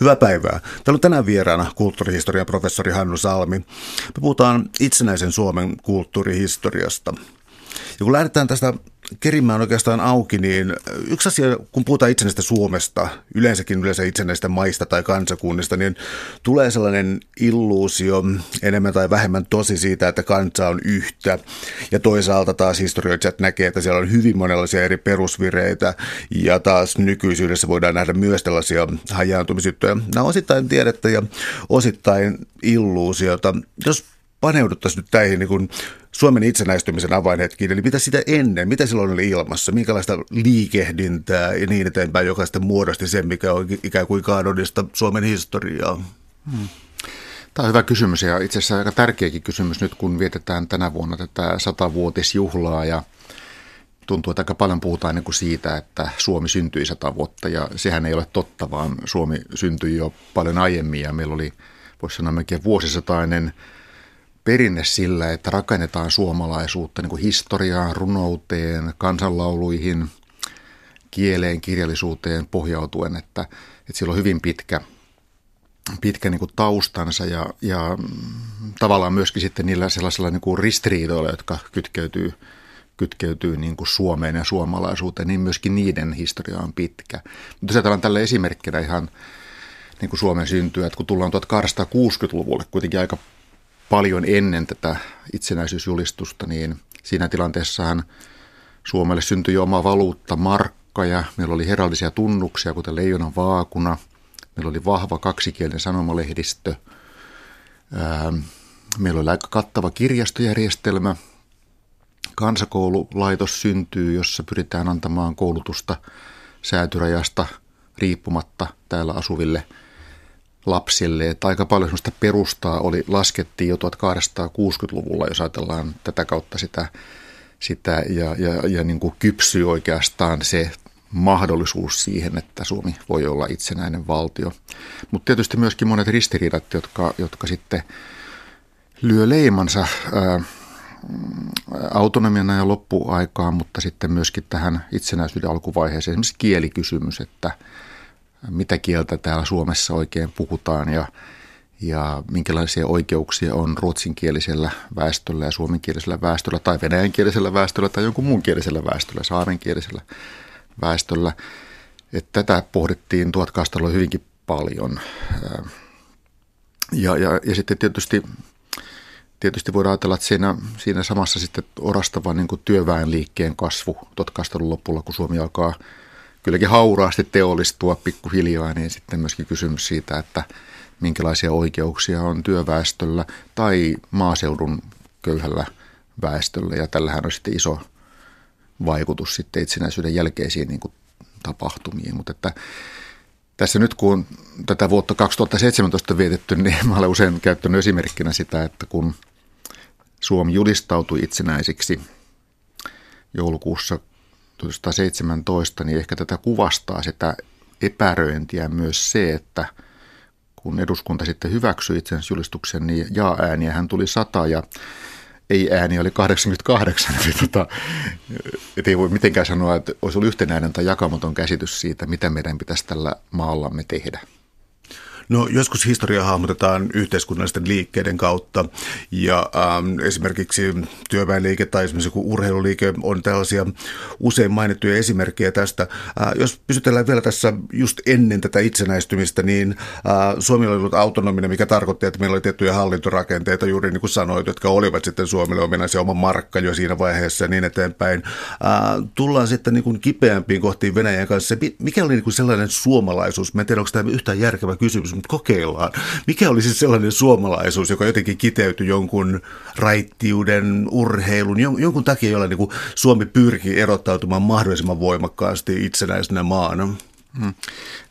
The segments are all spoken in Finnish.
Hyvää päivää. Täällä on tänään vieraana kulttuurihistorian professori Hannu Salmi. Me puhutaan itsenäisen Suomen kulttuurihistoriasta. Ja kun lähdetään tästä kerimään oikeastaan auki, niin yksi asia, kun puhutaan itsenäistä Suomesta, yleensäkin yleensä itsenäistä maista tai kansakunnista, niin tulee sellainen illuusio enemmän tai vähemmän tosi siitä, että kansa on yhtä. Ja toisaalta taas historioitsijat näkee, että siellä on hyvin monenlaisia eri perusvireitä ja taas nykyisyydessä voidaan nähdä myös tällaisia hajaantumisjuttuja. Nämä on osittain tiedettä ja osittain illuusiota. Jos paneuduttaisiin nyt näihin niin Suomen itsenäistymisen avainhetkiin, eli mitä sitä ennen, mitä silloin oli ilmassa, minkälaista liikehdintää ja niin eteenpäin, joka sitten muodosti sen, mikä on ikään kuin kaadodista Suomen historiaa. Hmm. Tämä on hyvä kysymys ja itse asiassa aika tärkeäkin kysymys nyt, kun vietetään tänä vuonna tätä satavuotisjuhlaa ja tuntuu, että aika paljon puhutaan niin kuin siitä, että Suomi syntyi sata vuotta ja sehän ei ole totta, vaan Suomi syntyi jo paljon aiemmin ja meillä oli, voisi sanoa melkein vuosisatainen perinne sillä, että rakennetaan suomalaisuutta niin kuin historiaan, runouteen, kansanlauluihin, kieleen, kirjallisuuteen pohjautuen, että, että sillä on hyvin pitkä, pitkä niin kuin taustansa ja, ja tavallaan myöskin sitten niillä sellaisilla niin kuin ristiriidoilla, jotka kytkeytyy, kytkeytyy niin kuin Suomeen ja suomalaisuuteen, niin myöskin niiden historia on pitkä. Mutta jos ajatellaan tällä esimerkkinä ihan niin kuin Suomen syntyä, että kun tullaan 1860-luvulle kuitenkin aika paljon ennen tätä itsenäisyysjulistusta, niin siinä tilanteessahan Suomelle syntyi jo oma valuutta, markka, ja meillä oli heraldisia tunnuksia, kuten leijonan vaakuna. Meillä oli vahva kaksikielinen sanomalehdistö. Meillä oli aika kattava kirjastojärjestelmä. Kansakoululaitos syntyy, jossa pyritään antamaan koulutusta säätyrajasta riippumatta täällä asuville – lapsille. Että aika paljon sellaista perustaa oli, laskettiin jo 1860-luvulla, jos ajatellaan tätä kautta sitä, sitä ja, ja, ja niin kuin kypsyi oikeastaan se mahdollisuus siihen, että Suomi voi olla itsenäinen valtio. Mutta tietysti myöskin monet ristiriidat, jotka, jotka sitten lyö leimansa ää, autonomiana ja loppuaikaan, mutta sitten myöskin tähän itsenäisyyden alkuvaiheeseen. Esimerkiksi kielikysymys, että mitä kieltä täällä Suomessa oikein puhutaan ja, ja minkälaisia oikeuksia on ruotsinkielisellä väestöllä ja suomenkielisellä väestöllä tai venäjänkielisellä väestöllä tai jonkun muun kielisellä väestöllä, saarenkielisellä väestöllä. Että tätä pohdittiin 1800 hyvinkin paljon. Ja, ja, ja sitten tietysti, tietysti voidaan ajatella, että siinä, siinä samassa sitten orastava niin työväenliikkeen kasvu 1800 lopulla, kun Suomi alkaa – kylläkin hauraasti teollistua pikkuhiljaa, niin sitten myöskin kysymys siitä, että minkälaisia oikeuksia on työväestöllä tai maaseudun köyhällä väestöllä. Ja tällähän on sitten iso vaikutus sitten itsenäisyyden jälkeisiin niin kuin tapahtumiin. Mutta että tässä nyt kun tätä vuotta 2017 vietetty, niin mä olen usein käyttänyt esimerkkinä sitä, että kun Suomi julistautui itsenäisiksi joulukuussa 1917, niin ehkä tätä kuvastaa sitä epäröintiä myös se, että kun eduskunta sitten hyväksyi julistuksen, niin jaa-ääniä hän tuli 100 ja ei-ääni oli 88. Eli tota, et ei voi mitenkään sanoa, että olisi ollut yhtenäinen tai jakamaton käsitys siitä, mitä meidän pitäisi tällä maallamme tehdä. No joskus historia hahmotetaan yhteiskunnallisten liikkeiden kautta ja ähm, esimerkiksi työväenliike tai esimerkiksi joku urheiluliike on tällaisia usein mainittuja esimerkkejä tästä. Äh, jos pysytellään vielä tässä just ennen tätä itsenäistymistä, niin äh, Suomi oli ollut autonominen, mikä tarkoitti, että meillä oli tiettyjä hallintorakenteita juuri niin kuin sanoit, jotka olivat sitten Suomelle ominaisia oma markka jo siinä vaiheessa ja niin eteenpäin. Äh, tullaan sitten niin kuin kipeämpiin kohtiin Venäjän kanssa. Mikä oli niin kuin sellainen suomalaisuus? Mä en tiedä, onko tämä yhtään järkevä kysymys, mutta kokeillaan. Mikä olisi sellainen suomalaisuus, joka jotenkin kiteytyi jonkun raittiuden, urheilun, jonkun takia, jolla niin kuin Suomi pyrkii erottautumaan mahdollisimman voimakkaasti itsenäisenä maana? Hmm.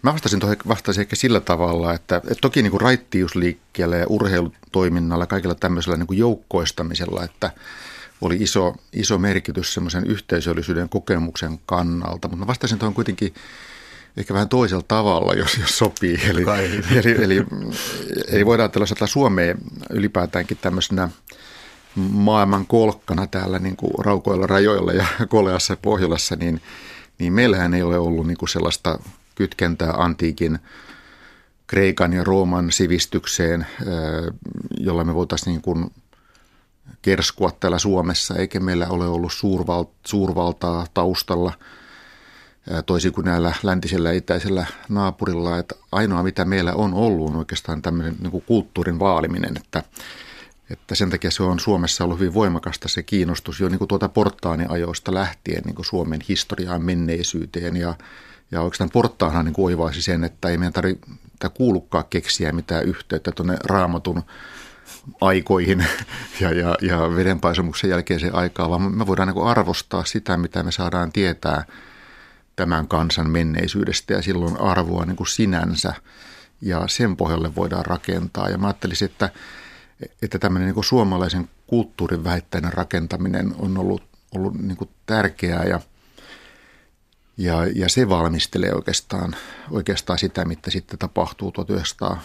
Mä vastasin, tuohon, vastasin ehkä sillä tavalla, että, että toki niin kuin raittiusliikkeellä ja urheilutoiminnalla, kaikilla tämmöisellä niin joukkoistamisella, että oli iso, iso merkitys semmoisen yhteisöllisyyden kokemuksen kannalta. Mutta mä vastasin tuohon kuitenkin ehkä vähän toisella tavalla, jos, jos sopii. Eli, eli, eli, eli voidaan ajatella Suomea ylipäätäänkin tämmöisenä maailman kolkkana täällä niin kuin raukoilla rajoilla ja koleassa Pohjolassa, niin, niin meillähän ei ole ollut niin kuin sellaista kytkentää antiikin Kreikan ja Rooman sivistykseen, jolla me voitaisiin niin kuin kerskua täällä Suomessa, eikä meillä ole ollut suurval- suurvaltaa taustalla toisin kuin näillä läntisellä ja itäisellä naapurilla, että ainoa mitä meillä on ollut on oikeastaan tämmöinen niin kulttuurin vaaliminen, että, että sen takia se on Suomessa ollut hyvin voimakasta se kiinnostus jo niin kuin tuota portaaniajoista lähtien niin kuin Suomen historiaan, menneisyyteen ja, ja oikeastaan porttaanhan niin oivaisi sen, että ei meidän tarvitse kuulukaan keksiä mitään yhteyttä tuonne raamatun aikoihin ja, ja, ja vedenpaisumuksen jälkeiseen aikaan, vaan me voidaan niin arvostaa sitä, mitä me saadaan tietää tämän kansan menneisyydestä ja silloin arvoa niin kuin sinänsä ja sen pohjalle voidaan rakentaa. Ja mä ajattelisin, että, että tämmöinen niin suomalaisen kulttuurin vähittäinen rakentaminen on ollut, ollut niin kuin tärkeää ja, ja, ja se valmistelee oikeastaan, oikeastaan sitä, mitä sitten tapahtuu 1900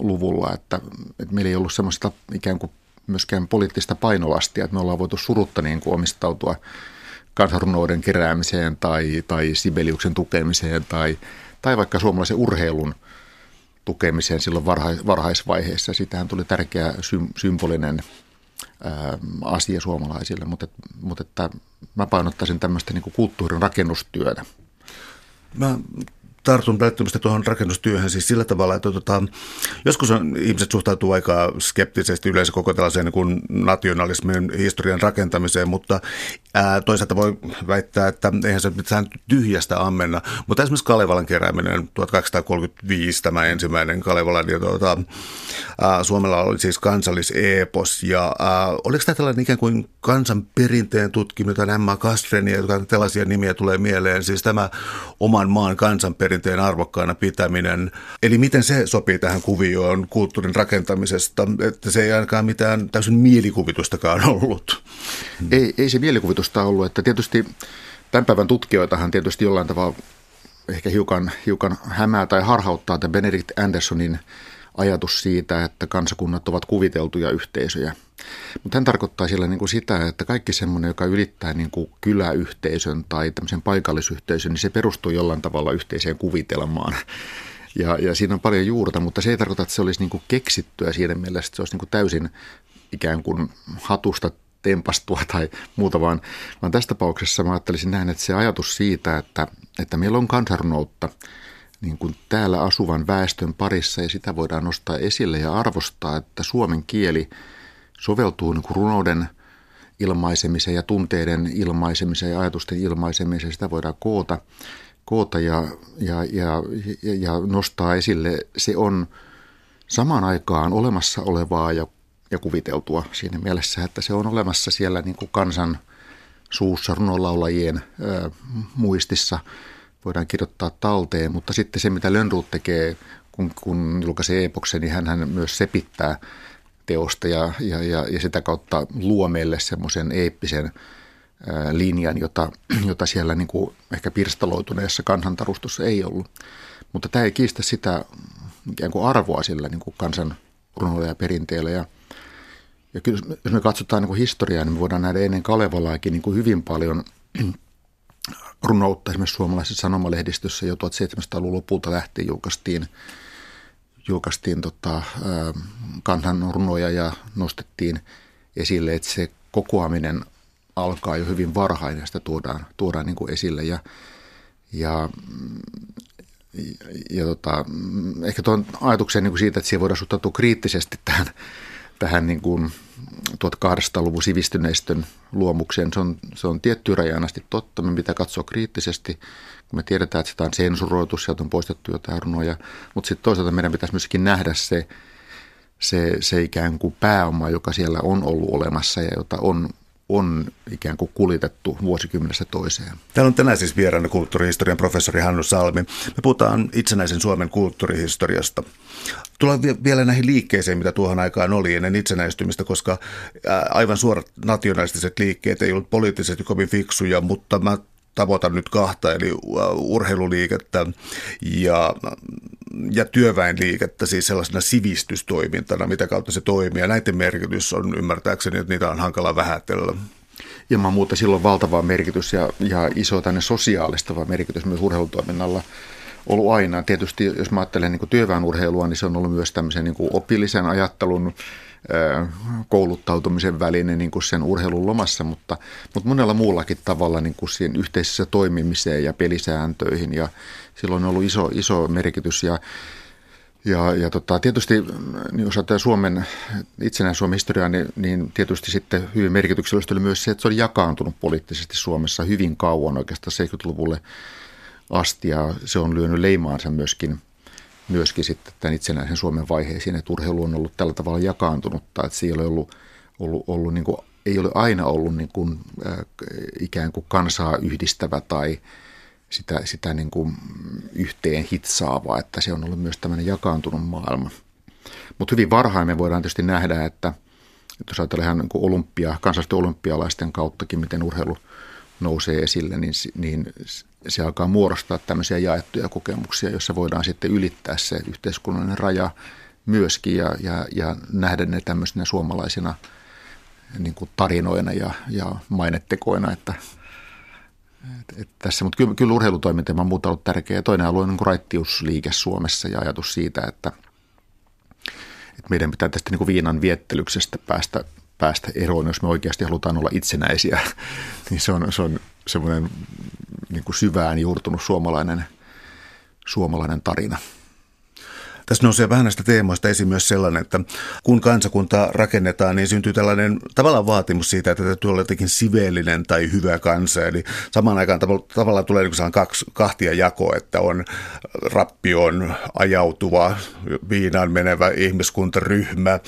luvulla, että, että meillä ei ollut semmoista ikään kuin myöskään poliittista painolastia, että me ollaan voitu surutta niin kuin omistautua kansanrunouden keräämiseen tai, tai Sibeliuksen tukemiseen tai, tai vaikka suomalaisen urheilun tukemiseen silloin varhais, varhaisvaiheessa. Sitähän tuli tärkeä symbolinen ää, asia suomalaisille, mutta, mutta että mä painottaisin tämmöistä niin kulttuurin rakennustyötä. Mä tartun välttämättä tuohon rakennustyöhön siis sillä tavalla, että tota, joskus on, ihmiset suhtautuu aika skeptisesti yleensä koko tällaiseen niin kuin nationalismin historian rakentamiseen, mutta ää, toisaalta voi väittää, että eihän se mitään tyhjästä ammenna. Mutta esimerkiksi Kalevalan kerääminen 1835, tämä ensimmäinen Kalevalan, ja tuota, ää, Suomella oli siis kansalliseepos, ja ää, oliko tämä tällainen ikään kuin kansanperinteen tutkiminen, Emma Kastrenia, jotka tällaisia nimiä tulee mieleen, siis tämä oman maan kansanperinteen perinteen arvokkaana pitäminen. Eli miten se sopii tähän kuvioon kulttuurin rakentamisesta, että se ei ainakaan mitään täysin mielikuvitustakaan ollut. Ei, ei se mielikuvitusta ollut, että tietysti tämän päivän tutkijoitahan tietysti jollain tavalla ehkä hiukan, hiukan hämää tai harhauttaa tämän Benedict Andersonin ajatus siitä, että kansakunnat ovat kuviteltuja yhteisöjä. Mutta hän tarkoittaa sillä niin kuin sitä, että kaikki semmoinen, joka ylittää niin kuin kyläyhteisön tai tämmöisen paikallisyhteisön, niin se perustuu jollain tavalla yhteiseen kuvitelmaan. Ja, ja siinä on paljon juurta, mutta se ei tarkoita, että se olisi niin kuin keksittyä siinä mielessä, että se olisi niin kuin täysin ikään kuin hatusta tempastua tai muuta, vaan, vaan tässä tapauksessa mä ajattelisin näin, että se ajatus siitä, että, että meillä on kansanrunoutta – niin kuin täällä asuvan väestön parissa ja sitä voidaan nostaa esille ja arvostaa, että suomen kieli soveltuu niin kuin runouden ilmaisemiseen ja tunteiden ilmaisemiseen ja ajatusten ilmaisemiseen. Sitä voidaan koota, koota ja, ja, ja, ja, nostaa esille. Se on samaan aikaan olemassa olevaa ja, ja kuviteltua siinä mielessä, että se on olemassa siellä niin kuin kansan suussa runolaulajien ö, muistissa – voidaan kirjoittaa talteen, mutta sitten se, mitä Lönnruut tekee, kun, kun julkaisee epoksen, niin hän myös sepittää teosta ja, ja, ja, ja sitä kautta luo meille semmoisen eeppisen ää, linjan, jota, jota siellä niin kuin ehkä pirstaloituneessa kansantarustossa ei ollut. Mutta tämä ei kiistä sitä ikään kuin arvoa sillä niin kuin kansan runoilla ja perinteellä. Ja, kyllä, jos me katsotaan niin kuin historiaa, niin me voidaan nähdä ennen Kalevalaakin niin kuin hyvin paljon runoutta esimerkiksi suomalaisessa sanomalehdistössä jo 1700-luvun lopulta lähtien julkaistiin, julkaistiin tota, kansan runoja ja nostettiin esille, että se kokoaminen alkaa jo hyvin varhain ja sitä tuodaan, tuodaan niin kuin esille. Ja, ja ja, ja tota, ehkä tuon ajatuksen niin kuin siitä, että siihen voidaan suhtautua kriittisesti tähän tähän niin kuin 1800-luvun sivistyneistön luomukseen. Se on, se on tiettyyn rajaan asti totta. Me pitää katsoa kriittisesti, kun me tiedetään, että sitä on sensuroitu, sieltä on poistettu jotain runoja. Mutta sitten toisaalta meidän pitäisi myöskin nähdä se, se, se ikään kuin pääoma, joka siellä on ollut olemassa ja jota on on ikään kuin kulitettu vuosikymmenestä toiseen. Täällä on tänään siis vieraana kulttuurihistorian professori Hannu Salmi. Me puhutaan itsenäisen Suomen kulttuurihistoriasta. Tullaan vielä näihin liikkeisiin, mitä tuohon aikaan oli ennen itsenäistymistä, koska aivan suorat nationalistiset liikkeet ei ollut poliittisesti kovin fiksuja, mutta mä tavoitan nyt kahta, eli urheiluliikettä ja, ja työväenliikettä, siis sellaisena sivistystoimintana, mitä kautta se toimii. Ja näiden merkitys on ymmärtääkseni, että niitä on hankala vähätellä. Ilman muuta silloin valtava merkitys ja, ja iso tänne sosiaalistava merkitys myös urheilutoiminnalla ollut aina. Tietysti jos mä ajattelen niin työväenurheilua, niin se on ollut myös tämmöisen niin opillisen ajattelun kouluttautumisen väline niin kuin sen urheilun lomassa, mutta, mutta monella muullakin tavalla niin kuin siihen yhteisessä toimimiseen ja pelisääntöihin ja silloin on ollut iso, iso merkitys. Ja ja, ja tota, tietysti, niin jos ajatellaan Suomen, itsenäisen Suomen historiaa, niin, niin tietysti sitten hyvin merkityksellistä oli myös se, että se oli jakaantunut poliittisesti Suomessa hyvin kauan oikeastaan 70-luvulle asti ja se on lyönyt leimaansa myöskin, myöskin sitten tämän itsenäisen Suomen vaiheisiin, että urheilu on ollut tällä tavalla jakaantunutta, että se ei ole ollut, ollut, ollut niin kuin, ei ole aina ollut niin kuin, äh, ikään kuin kansaa yhdistävä tai sitä, sitä niin kuin yhteen hitsaavaa, että se on ollut myös tämmöinen jakaantunut maailma. Mutta hyvin varhain me voidaan tietysti nähdä, että jos ajatellaan ihan niin olympia, kansallisten olympialaisten kauttakin, miten urheilu nousee esille, niin, niin se alkaa muodostaa tämmöisiä jaettuja kokemuksia, joissa voidaan sitten ylittää se yhteiskunnallinen raja myöskin ja, ja, ja nähdä ne tämmöisinä suomalaisina niin kuin tarinoina ja, ja mainettekoina, että – et, et tässä, mutta kyllä, kyllä urheilutoiminta on muuta ollut tärkeä. Toinen alue on niin raittiusliike Suomessa ja ajatus siitä, että, että meidän pitää tästä niin kuin viinan viettelyksestä päästä, päästä eroon, jos me oikeasti halutaan olla itsenäisiä. niin se on, se on semmoinen niin syvään juurtunut suomalainen, suomalainen tarina. Tässä nousee vähän näistä teemoista esiin myös sellainen, että kun kansakunta rakennetaan, niin syntyy tällainen tavallaan vaatimus siitä, että täytyy olla jotenkin siveellinen tai hyvä kansa. Eli samaan aikaan tavallaan tulee niin kaksi, kahtia jako, että on rappioon ajautuva, viinaan menevä ihmiskuntaryhmä,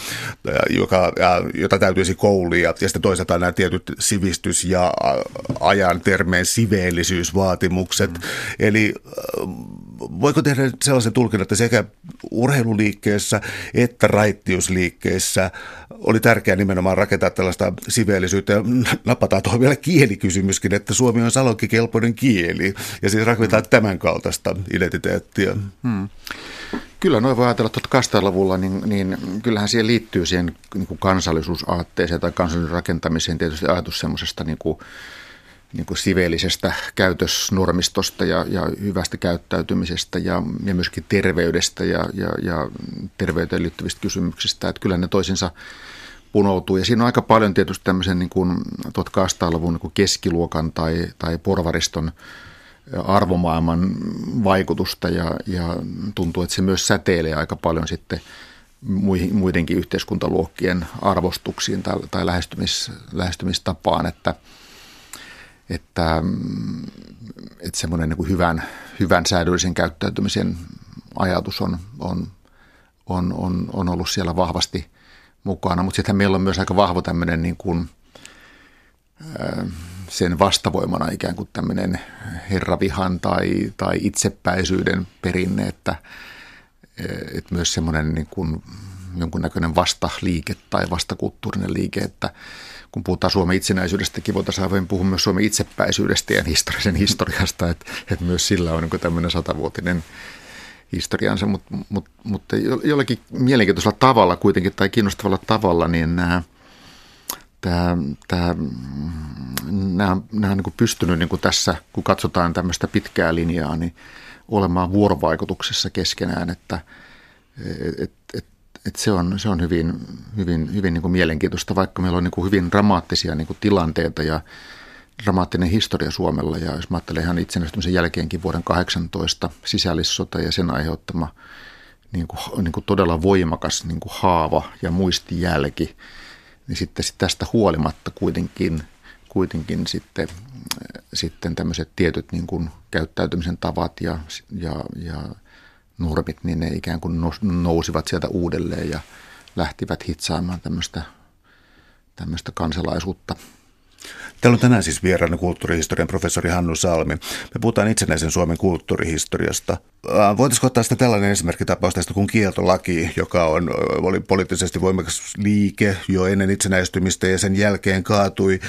joka, jota täytyisi koulia. Ja sitten toisaalta nämä tietyt sivistys- ja ajan termeen siveellisyysvaatimukset. Mm. Eli voiko tehdä sellaisen tulkinnan, että sekä urheiluliikkeessä että raittiusliikkeessä oli tärkeää nimenomaan rakentaa tällaista siveellisyyttä. Ja napataan tuohon vielä kielikysymyskin, että suomi on salokkikelpoinen kieli ja siis rakennetaan hmm. tämän kaltaista identiteettiä. Hmm. Kyllä, noin voi ajatella tuota 200-luvulla, niin, niin kyllähän siihen liittyy siihen niin kuin kansallisuusaatteeseen tai kansallisen rakentamiseen tietysti ajatus semmoisesta niin kuin niin kuin siveellisestä käytösnormistosta ja, ja hyvästä käyttäytymisestä ja, ja myöskin terveydestä ja, ja, ja terveyteen liittyvistä kysymyksistä. Että kyllä ne toisinsa punoutuu. Ja siinä on aika paljon tietysti tämmöisen niin kuin 1800-luvun niin keskiluokan tai, tai porvariston arvomaailman vaikutusta ja, ja tuntuu, että se myös säteilee aika paljon sitten muidenkin yhteiskuntaluokkien arvostuksiin tai, tai lähestymis, lähestymistapaan, että – että, mm, että semmoinen niin hyvän, hyvän säädöllisen käyttäytymisen ajatus on, on, on, on, on ollut siellä vahvasti mukana, mutta sitten meillä on myös aika vahva tämmöinen niin kuin, sen vastavoimana ikään kuin tämmöinen herravihan tai, tai itsepäisyyden perinne, että, että myös semmoinen niin kuin jonkunnäköinen vastaliike tai vastakulttuurinen liike, että kun puhutaan Suomen itsenäisyydestäkin, voitaisiin puhua myös Suomen itsepäisyydestä ja historiallisen historiasta, että, että myös sillä on niin tämmöinen satavuotinen historiansa, mutta, mutta, mutta jollakin mielenkiintoisella tavalla kuitenkin tai kiinnostavalla tavalla, niin nämä, tämä, tämä, nämä, nämä on niin pystynyt niin tässä, kun katsotaan tämmöistä pitkää linjaa, niin olemaan vuorovaikutuksessa keskenään, että et, et, et se on, se on hyvin, hyvin, hyvin niin kuin mielenkiintoista, vaikka meillä on niin kuin hyvin dramaattisia niin kuin tilanteita ja dramaattinen historia Suomella. Ja jos mä ajattelen ihan itsenäistymisen jälkeenkin vuoden 18 sisällissota ja sen aiheuttama niin kuin, niin kuin todella voimakas niin kuin haava ja muistijälki, niin sitten tästä huolimatta kuitenkin, kuitenkin sitten, sitten tämmöiset tietyt niin kuin käyttäytymisen tavat ja, ja, ja normit, niin ne ikään kuin nousivat sieltä uudelleen ja lähtivät hitsaamaan tämmöistä, tämmöistä kansalaisuutta – Täällä on tänään siis vieraana kulttuurihistorian professori Hannu Salmi. Me puhutaan itsenäisen Suomen kulttuurihistoriasta. Voitaisiinko ottaa sitä tällainen esimerkkitapaus tästä kuin kieltolaki, joka on, oli poliittisesti voimakas liike jo ennen itsenäistymistä ja sen jälkeen kaatui.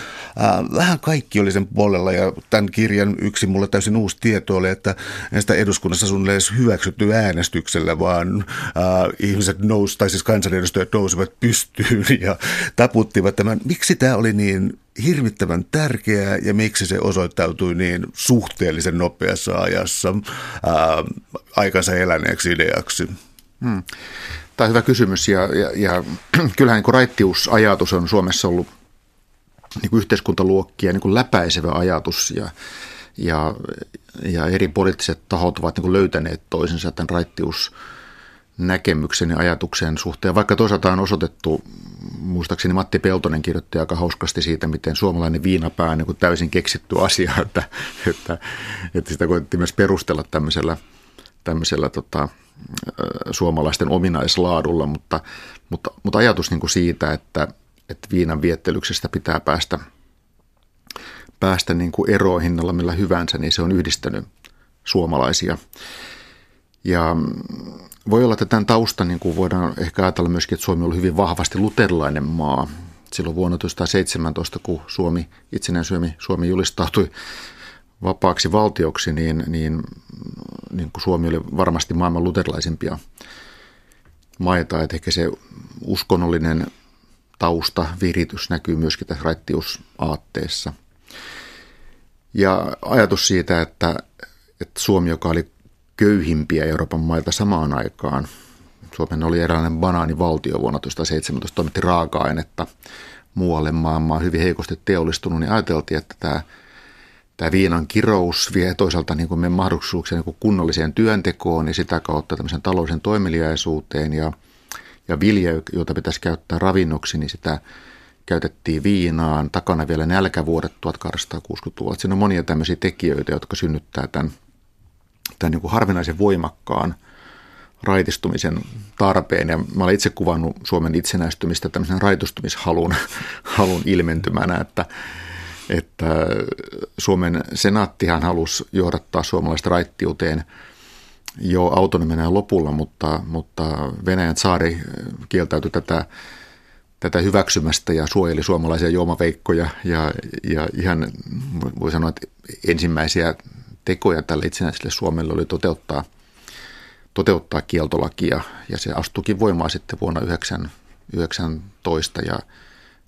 Vähän kaikki oli sen puolella ja tämän kirjan yksi mulle täysin uusi tieto oli, että sitä eduskunnassa sun edes hyväksytty äänestyksellä, vaan ihmiset nousivat, tai siis kansanedustajat nousivat pystyyn ja taputtivat tämän. Miksi tämä oli niin hirvittävän tärkeää ja miksi se osoittautui niin suhteellisen nopeassa ajassa. Ää, aikansa eläneeksi ideaksi? Hmm. Tämä on hyvä kysymys ja, ja, ja kyllähän niin raittiusajatus on Suomessa ollut niin kuin yhteiskuntaluokkia niin kuin läpäisevä ajatus ja, ja, ja eri poliittiset tahot ovat niin kuin löytäneet toisensa tämän raittius näkemyksen ja ajatuksen suhteen, vaikka toisaalta on osoitettu, muistaakseni Matti Peltonen kirjoitti aika hauskasti siitä, miten suomalainen viinapää on niin täysin keksitty asia, että, että, että sitä koettiin myös perustella tämmöisellä, tämmöisellä tota, suomalaisten ominaislaadulla, mutta, mutta, mutta ajatus niin kuin siitä, että, että viinan viettelyksestä pitää päästä, päästä niin kuin eroon hinnalla millä hyvänsä, niin se on yhdistänyt suomalaisia. Ja voi olla, että tämän taustan niin kuin voidaan ehkä ajatella myöskin, että Suomi ollut hyvin vahvasti luterilainen maa. Silloin vuonna 1917, kun Suomi, itsenäinen Suomi, Suomi julistautui vapaaksi valtioksi, niin, niin, niin kuin Suomi oli varmasti maailman luterilaisimpia maita. Että ehkä se uskonnollinen tausta, viritys näkyy myöskin tässä raittiusaatteessa. Ja ajatus siitä, että, että Suomi, joka oli köyhimpiä Euroopan maita samaan aikaan. Suomen oli eräänlainen banaanivaltio vuonna 1917, toimitti raaka-ainetta muualle maailmaan hyvin heikosti teollistunut, niin ajateltiin, että tämä, tämä viinan kirous vie toisaalta niin kuin meidän mahdollisuuksia niin kuin kunnolliseen työntekoon ja sitä kautta tämmöisen taloudellisen toimeliaisuuteen ja, ja vilja, jota pitäisi käyttää ravinnoksi, niin sitä käytettiin viinaan. Takana vielä nälkävuodet 1860-luvulla. Siinä on monia tämmöisiä tekijöitä, jotka synnyttää tämän – tämän niin kuin harvinaisen voimakkaan raitistumisen tarpeen. Ja mä olen itse kuvannut Suomen itsenäistymistä tämmöisen raitustumishalun halun ilmentymänä, että, että Suomen senaattihan halusi johdattaa suomalaista raittiuteen jo autonomian lopulla, mutta, mutta Venäjän saari kieltäytyi tätä, tätä hyväksymästä ja suojeli suomalaisia juomaveikkoja ja, ja ihan voi sanoa, että ensimmäisiä tekoja tälle itsenäiselle Suomelle oli toteuttaa, toteuttaa kieltolakia ja se astukin voimaan sitten vuonna 1919 ja,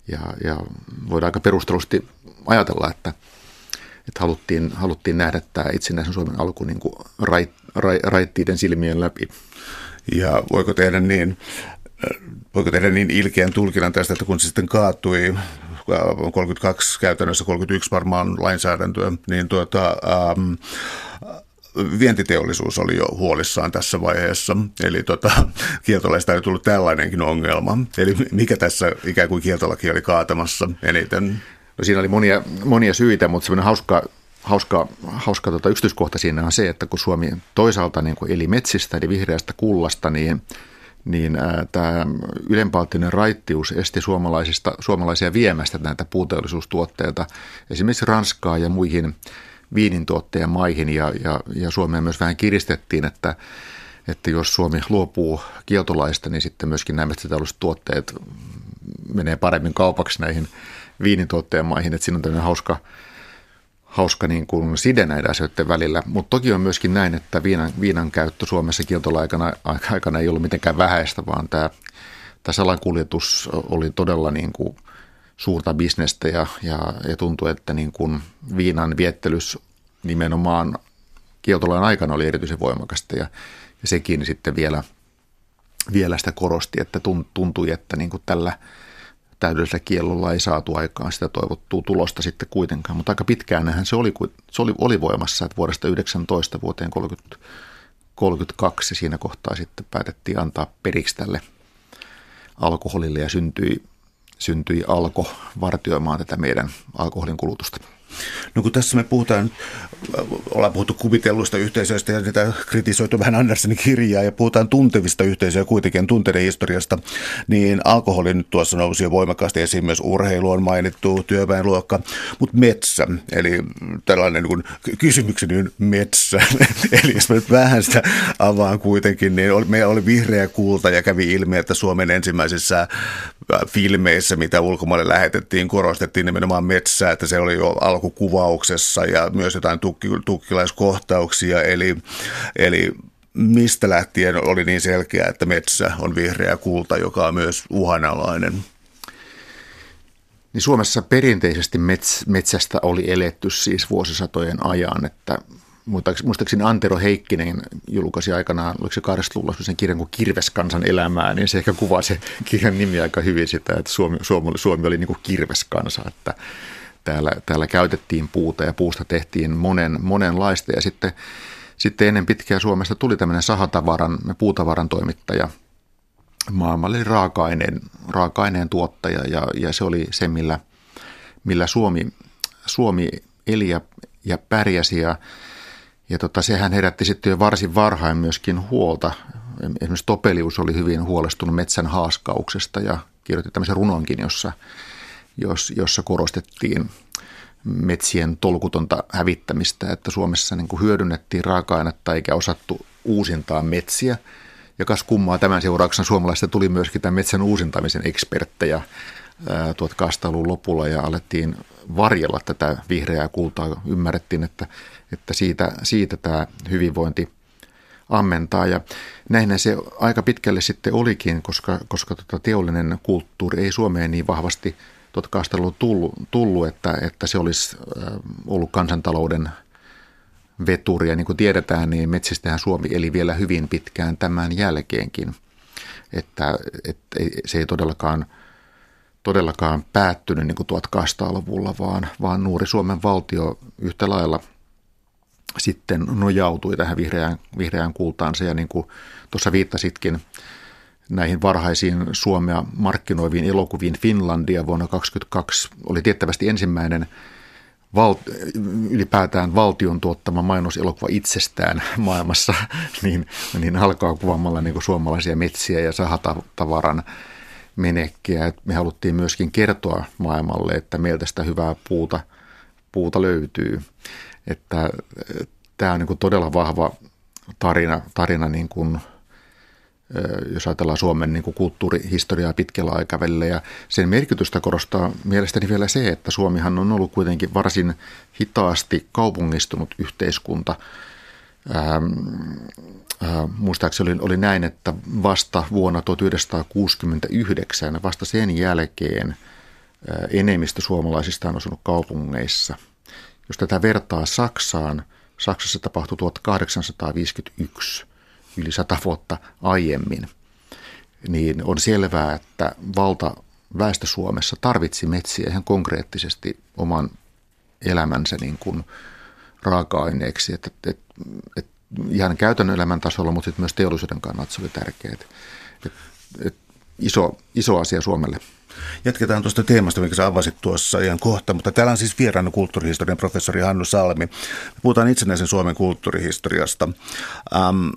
ja, ja voidaan aika perustelusti ajatella, että, että haluttiin, haluttiin nähdä tämä itsenäisen Suomen alku niin kuin rait, rait, raittiiden silmien läpi. Ja voiko tehdä niin, voiko tehdä niin ilkeän tulkinnan tästä, että kun se sitten kaatui 32 käytännössä 31 varmaan lainsäädäntöä, niin tuota, ähm, vientiteollisuus oli jo huolissaan tässä vaiheessa. Eli tota, kieltolaista ei tullut tällainenkin ongelma. Eli mikä tässä ikään kuin kieltolaki oli kaatamassa eniten? No siinä oli monia, monia syitä, mutta semmoinen hauska, hauska, hauska tota yksityiskohta siinä on se, että kun Suomi toisaalta niin kuin eli metsistä eli vihreästä kullasta, niin niin tämä ylenpalttinen raittius esti suomalaisista, suomalaisia viemästä näitä puuteollisuustuotteita esimerkiksi Ranskaa ja muihin viinintuottajamaihin ja, ja, ja Suomeen myös vähän kiristettiin, että, että jos Suomi luopuu kieltolaista, niin sitten myöskin nämä metsätaloustuotteet menee paremmin kaupaksi näihin viinintuottajamaihin, että siinä on tämmöinen hauska, hauska niin kuin side näiden asioiden välillä. Mutta toki on myöskin näin, että viinan, viinan käyttö Suomessa kieltolaikana aikana ei ollut mitenkään vähäistä, vaan tämä, tämä salakuljetus oli todella niin kuin suurta bisnestä ja, ja, ja tuntui, että niin kuin viinan viettelys nimenomaan kieltolain aikana oli erityisen voimakasta ja, ja sekin sitten vielä, vielä sitä korosti, että tuntui, että niin kuin tällä – täydellisellä kiellolla ei saatu aikaan sitä toivottua tulosta sitten kuitenkaan, mutta aika pitkään se oli, se oli, oli voimassa, että vuodesta 19 vuoteen 30, 32 siinä kohtaa sitten päätettiin antaa periksi tälle alkoholille ja syntyi, syntyi alko vartioimaan tätä meidän alkoholin kulutusta. No kun tässä me puhutaan, ollaan puhuttu kuvitelluista yhteisöistä ja niitä kritisoitu vähän Andersenin kirjaa ja puhutaan tuntevista yhteisöjä kuitenkin tunteiden historiasta, niin alkoholi nyt tuossa nousi jo voimakkaasti esiin, myös urheilu on mainittu, työväenluokka, mutta metsä, eli tällainen niin kysymykseni on metsä, eli jos mä nyt vähän sitä avaan kuitenkin, niin meillä oli vihreä kulta ja kävi ilmi, että Suomen ensimmäisissä äh, filmeissä, mitä ulkomaille lähetettiin, korostettiin nimenomaan metsää, että se oli jo alkukuvauksessa ja myös jotain tukki, tukkilaiskohtauksia, eli, eli mistä lähtien oli niin selkeää, että metsä on vihreä kulta, joka on myös uhanalainen? Niin Suomessa perinteisesti mets, metsästä oli eletty siis vuosisatojen ajan, että muistaakseni Antero Heikkinen julkaisi aikanaan, oliko se 80-luvulla sen kirjan kuin Kirveskansan elämää, niin se ehkä kuvaa se kirjan nimi aika hyvin sitä, että Suomi, Suomi, Suomi oli niin kuin kirveskansa, että täällä, täällä käytettiin puuta ja puusta tehtiin monen, monenlaista. Ja sitten, sitten ennen pitkää Suomesta tuli tämmöinen sahatavaran, puutavaran toimittaja. Maailmalle raaka-aineen, raaka-aineen tuottaja ja, ja se oli se, millä, millä Suomi, Suomi eli ja, ja pärjäsi. Ja, ja tota, sehän herätti sitten jo varsin varhain myöskin huolta. Esimerkiksi Topelius oli hyvin huolestunut metsän haaskauksesta ja kirjoitti tämmöisen runonkin, jossa, jossa korostettiin metsien tolkutonta hävittämistä, että Suomessa niin kuin hyödynnettiin raaka-ainetta eikä osattu uusintaa metsiä. Ja kas kummaa tämän seurauksena suomalaisista tuli myöskin tämän metsän uusintamisen eksperttejä 1800-luvun lopulla ja alettiin varjella tätä vihreää kultaa. Ymmärrettiin, että, että siitä, siitä tämä hyvinvointi ammentaa ja näinhän se aika pitkälle sitten olikin, koska, koska tota teollinen kulttuuri ei Suomeen niin vahvasti 1800-luvulla tullut, tullut että, että se olisi ollut kansantalouden veturi. Ja niin kuin tiedetään, niin metsistähän Suomi eli vielä hyvin pitkään tämän jälkeenkin. Että, että se ei todellakaan – todellakaan päättynyt niin kuin 1800-luvulla, vaan, vaan nuori Suomen valtio yhtä lailla sitten nojautui tähän vihreään, vihreään kultaansa ja niin kuin tuossa viittasitkin näihin varhaisiin Suomea markkinoiviin elokuviin Finlandia vuonna 2022 oli tiettävästi ensimmäinen val, ylipäätään valtion tuottama mainoselokuva itsestään maailmassa, niin, niin alkaa kuvaamalla niin suomalaisia metsiä ja sahatavaran menekkiä. Me haluttiin myöskin kertoa maailmalle, että meiltä sitä hyvää puuta, puuta löytyy. Että tämä on niin kuin todella vahva tarina, tarina niin kuin, jos ajatellaan Suomen niin kuin kulttuurihistoriaa pitkällä aikavälillä. Ja sen merkitystä korostaa mielestäni vielä se, että Suomihan on ollut kuitenkin varsin hitaasti kaupungistunut yhteiskunta – Ähm, äh, muistaakseni oli, oli näin, että vasta vuonna 1969, vasta sen jälkeen äh, enemmistö suomalaisista on asunut kaupungeissa. Jos tätä vertaa Saksaan, Saksassa tapahtui 1851, yli sata vuotta aiemmin, niin on selvää, että valta väestö Suomessa tarvitsi metsiä ihan konkreettisesti oman elämänsä niin kuin raaka-aineeksi. Että, että et ihan käytännön elämän tasolla, mutta myös teollisuuden kannalta se oli tärkeää. Et, et iso, iso asia Suomelle. Jatketaan tuosta teemasta, mikä sä avasit tuossa ihan kohta, mutta täällä on siis vieraana kulttuurihistorian professori Hannu Salmi. Me puhutaan itsenäisen Suomen kulttuurihistoriasta. Ähm,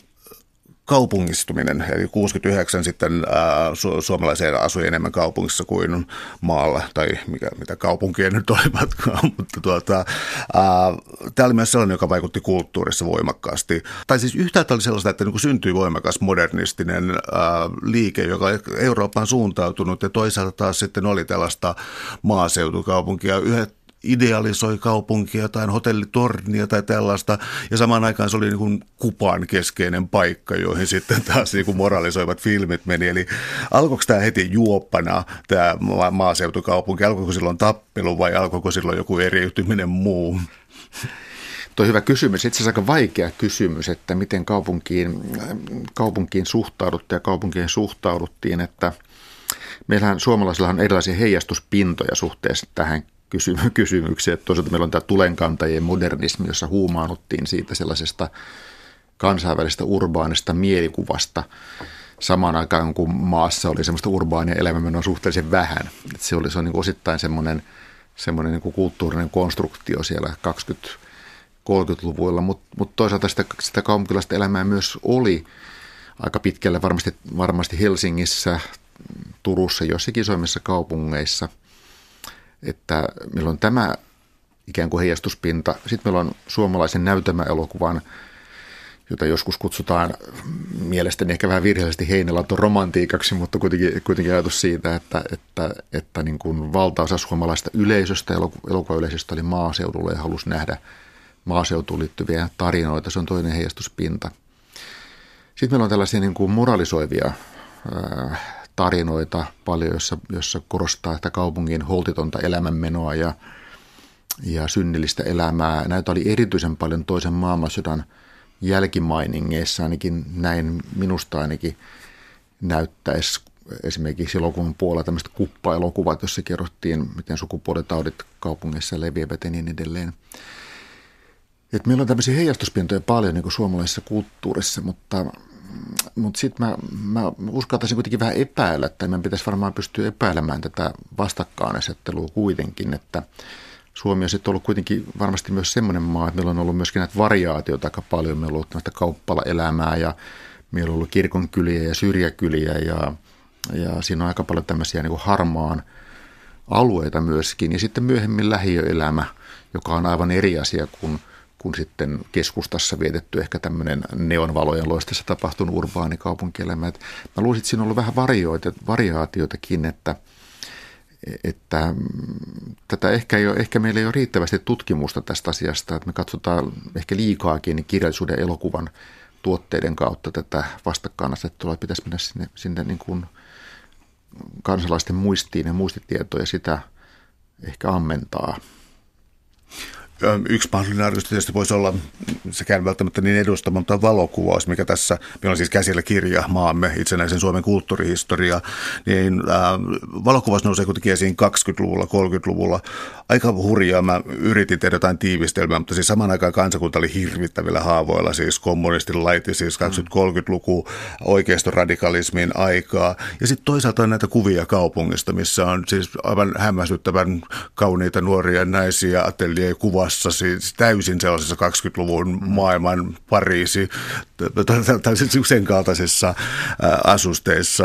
kaupungistuminen, eli 69 sitten ää, su- suomalaisia asui enemmän kaupungissa kuin maalla, tai mikä, mitä kaupunkien nyt olivatkaan, mutta tuota, tämä oli myös sellainen, joka vaikutti kulttuurissa voimakkaasti. Tai siis yhtäältä oli sellaista, että niin syntyi voimakas modernistinen ää, liike, joka Eurooppaan suuntautunut, ja toisaalta taas sitten oli tällaista maaseutukaupunkia. Yhdet idealisoi kaupunkia tai hotellitornia tai tällaista. Ja samaan aikaan se oli niin kuin kupan keskeinen paikka, joihin sitten taas niin kuin moralisoivat filmit meni. Eli alkoiko tämä heti juoppana, tämä maaseutukaupunki? Alkoiko silloin tappelu vai alkoiko silloin joku eriytyminen muu? Tuo hyvä kysymys, itse asiassa aika vaikea kysymys, että miten kaupunkiin, kaupunkiin suhtauduttiin ja kaupunkiin suhtauduttiin, että meillähän suomalaisilla on erilaisia heijastuspintoja suhteessa tähän kysymyksiä. Toisaalta meillä on tämä tulenkantajien modernismi, jossa huumaanuttiin siitä sellaisesta kansainvälistä urbaanista mielikuvasta samaan aikaan, kun maassa oli semmoista urbaania elämänmenoa suhteellisen vähän. Että se oli se on niin osittain semmoinen, semmoinen niin kulttuurinen konstruktio siellä 20-30-luvuilla, mutta mut toisaalta sitä, sitä kaupunkilaista elämää myös oli aika pitkälle varmasti, varmasti Helsingissä, Turussa, joissakin isoimmissa kaupungeissa – että meillä on tämä ikään kuin heijastuspinta. Sitten meillä on suomalaisen näytelmäelokuvan, jota joskus kutsutaan mielestäni ehkä vähän virheellisesti Heinilaton romantiikaksi, mutta kuitenkin, kuitenkin ajatus siitä, että, että, että niin kuin valtaosa suomalaista yleisöstä, elokuvayleisöstä oli maaseudulla ja halusi nähdä maaseutuun liittyviä tarinoita. Se on toinen heijastuspinta. Sitten meillä on tällaisia niin kuin moralisoivia tarinoita paljon, jossa, jossa korostaa että kaupungin holtitonta elämänmenoa ja, ja synnillistä elämää. Näitä oli erityisen paljon toisen maailmansodan jälkimainingeissa, ainakin näin minusta ainakin näyttäisi esimerkiksi elokuvan puolella tämmöiset kuppa-elokuvat, jossa kerrottiin, miten sukupuolitaudit kaupungeissa leviävät ja niin edelleen. Et meillä on tämmöisiä heijastuspintoja paljon niin kuin suomalaisessa kulttuurissa, mutta, mutta sitten mä, mä uskaltaisin kuitenkin vähän epäillä, tai meidän pitäisi varmaan pystyä epäilemään tätä vastakkainasettelua kuitenkin, että Suomi on sitten ollut kuitenkin varmasti myös semmoinen maa, että meillä on ollut myöskin näitä variaatioita aika paljon. Meillä on ollut tämmöistä kauppala-elämää ja meillä on ollut kirkonkyliä ja syrjäkyliä ja, ja siinä on aika paljon tämmöisiä niin kuin harmaan alueita myöskin. Ja sitten myöhemmin lähiöelämä, joka on aivan eri asia kuin – kuin sitten keskustassa vietetty ehkä tämmöinen neonvalojen loistessa tapahtunut urbaani kaupunkielämä. Et mä luulisin, että siinä on ollut vähän variaatioitakin, että, että tätä ehkä, ei ole, ehkä meillä ei ole riittävästi tutkimusta tästä asiasta, että me katsotaan ehkä liikaakin kirjallisuuden elokuvan tuotteiden kautta tätä vastakkainasettelua, että pitäisi mennä sinne, sinne niin kuin kansalaisten muistiin ja muistitietoja sitä ehkä ammentaa. Yksi mahdollinen arvostus tietysti voisi olla sekään välttämättä niin edustama, mutta valokuvaus, mikä tässä, meillä on siis käsillä kirja Maamme itsenäisen Suomen kulttuurihistoria, niin äh, valokuvaus nousee kuitenkin esiin 20-luvulla, 30-luvulla. Aika hurjaa, mä yritin tehdä jotain tiivistelmää, mutta siis samaan aikaan kansakunta oli hirvittävillä haavoilla, siis kommunistin laiti, siis 20-30-luku, oikeistoradikalismin aikaa. Ja sitten toisaalta on näitä kuvia kaupungista, missä on siis aivan hämmästyttävän kauniita nuoria naisia, ateljeen kuva kuvassa, siis täysin sellaisessa 20-luvun maailman Pariisi, täysin sen kaltaisissa asusteissa.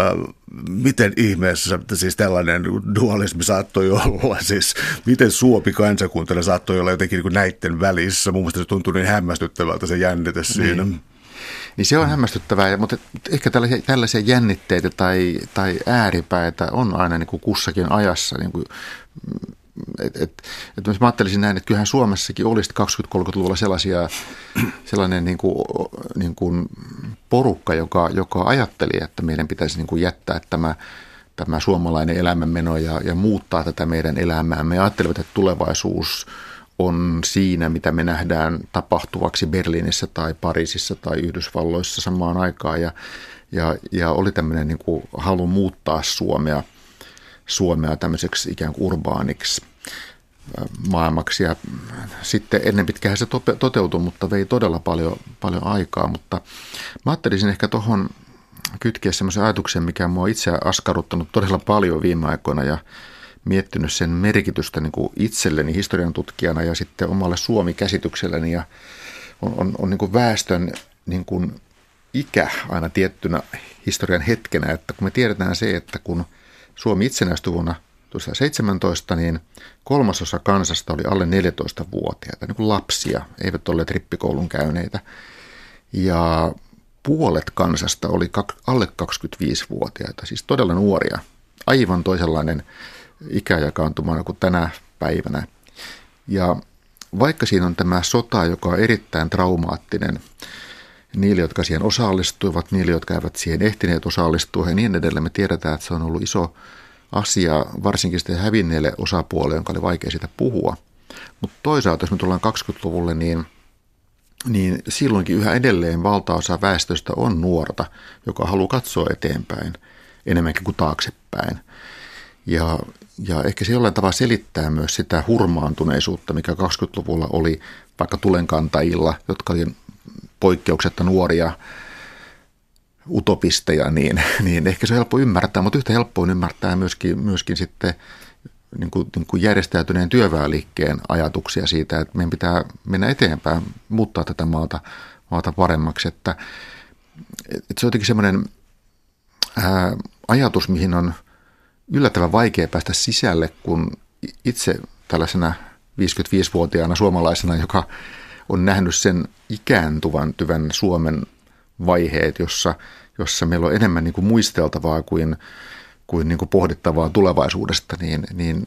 Miten ihmeessä siis tällainen dualismi saattoi olla, siis miten Suopi kansakuntana saattoi olla jotenkin niin näiden välissä. Mun mielestä se tuntuu niin hämmästyttävältä se jännite siinä. Niin. Niin se on hämmästyttävää, mutta ehkä tällaisia, tällaisia jännitteitä tai, tai ääripäitä on aina niin kuin kussakin ajassa. Niin kuin et, et, et mä ajattelisin näin, että kyllähän Suomessakin olisi 20-30-luvulla sellaisia, sellainen niin kuin, niin kuin porukka, joka, joka ajatteli, että meidän pitäisi niin kuin jättää tämä, tämä suomalainen elämänmeno ja, ja muuttaa tätä meidän elämää. Me ajattelivat, että tulevaisuus on siinä, mitä me nähdään tapahtuvaksi Berliinissä tai Pariisissa tai Yhdysvalloissa samaan aikaan. Ja, ja, ja oli tämmöinen niin kuin halu muuttaa Suomea – Suomea tämmöiseksi ikään kuin urbaaniksi maailmaksi. Ja sitten ennen pitkään se toteutui, mutta vei todella paljon, paljon aikaa. Mutta mä ajattelisin ehkä tuohon kytkeä semmoisen ajatuksen, mikä mua itse askarruttanut todella paljon viime aikoina ja miettinyt sen merkitystä niin kuin itselleni historian tutkijana ja sitten omalle Suomi-käsitykselleni ja on, on, on niin kuin väestön niin kuin ikä aina tiettynä historian hetkenä, että kun me tiedetään se, että kun – Suomi itsenäistyi vuonna 1917, niin kolmasosa kansasta oli alle 14-vuotiaita, niin kuin lapsia, eivät olleet rippikoulun käyneitä. Ja puolet kansasta oli alle 25-vuotiaita, siis todella nuoria. Aivan toisenlainen ikäjakaantuma kuin tänä päivänä. Ja vaikka siinä on tämä sota, joka on erittäin traumaattinen niille, jotka siihen osallistuivat, niille, jotka eivät siihen ehtineet osallistua ja niin edelleen. Me tiedetään, että se on ollut iso asia varsinkin sitten hävinneille osapuolelle, jonka oli vaikea siitä puhua. Mutta toisaalta, jos me tullaan 20-luvulle, niin, niin silloinkin yhä edelleen valtaosa väestöstä on nuorta, joka haluaa katsoa eteenpäin enemmänkin kuin taaksepäin. Ja, ja ehkä se jollain tavalla selittää myös sitä hurmaantuneisuutta, mikä 20-luvulla oli vaikka tulenkantajilla, jotka oli poikkeuksetta nuoria utopisteja, niin, niin ehkä se on helppo ymmärtää, mutta yhtä helppo on ymmärtää myöskin, myöskin sitten niin kuin, niin kuin järjestäytyneen työväenliikkeen ajatuksia siitä, että meidän pitää mennä eteenpäin, muuttaa tätä maata, maata paremmaksi. Että, että se on jotenkin semmoinen ää, ajatus, mihin on yllättävän vaikea päästä sisälle, kun itse tällaisena 55-vuotiaana suomalaisena, joka on nähnyt sen ikääntuvan tyvän Suomen vaiheet, jossa, jossa meillä on enemmän niin kuin muisteltavaa kuin, kuin, niin kuin pohdittavaa tulevaisuudesta, niin, niin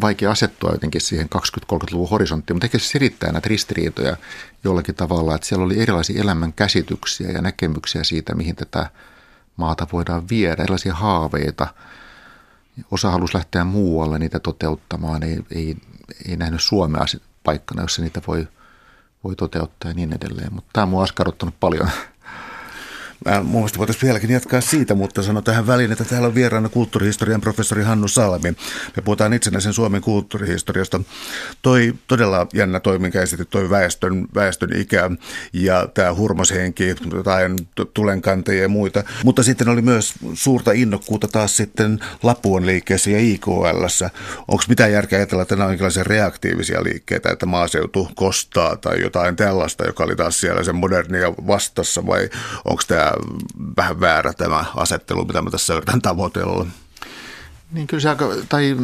vaikea asettua jotenkin siihen 20-30-luvun horisonttiin, mutta ehkä se selittää näitä ristiriitoja jollakin tavalla, että siellä oli erilaisia elämän käsityksiä ja näkemyksiä siitä, mihin tätä maata voidaan viedä, erilaisia haaveita. Osa halusi lähteä muualle niitä toteuttamaan, ei, ei, ei nähnyt Suomea paikkana, jossa niitä voi, voi toteuttaa ja niin edelleen. Mutta tämä on mua askarruttanut paljon. Mä mun mielestä voitaisiin vieläkin jatkaa siitä, mutta sano tähän väliin, että täällä on vieraana kulttuurihistorian professori Hannu Salmi. Me puhutaan itsenäisen Suomen kulttuurihistoriasta. Toi todella jännä toi, minkä esitit, toi väestön, väestön ikä ja tämä hurmoshenki, jotain tulenkanteja ja muita. Mutta sitten oli myös suurta innokkuutta taas sitten Lapuan liikkeessä ja IKLssä. Onko mitään järkeä ajatella, että nämä on jonkinlaisia reaktiivisia liikkeitä, että maaseutu kostaa tai jotain tällaista, joka oli taas siellä sen modernia vastassa vai onko tämä vähän väärä tämä asettelu, mitä mä tässä yritän tavoitella. Niin kyllä se aika, tai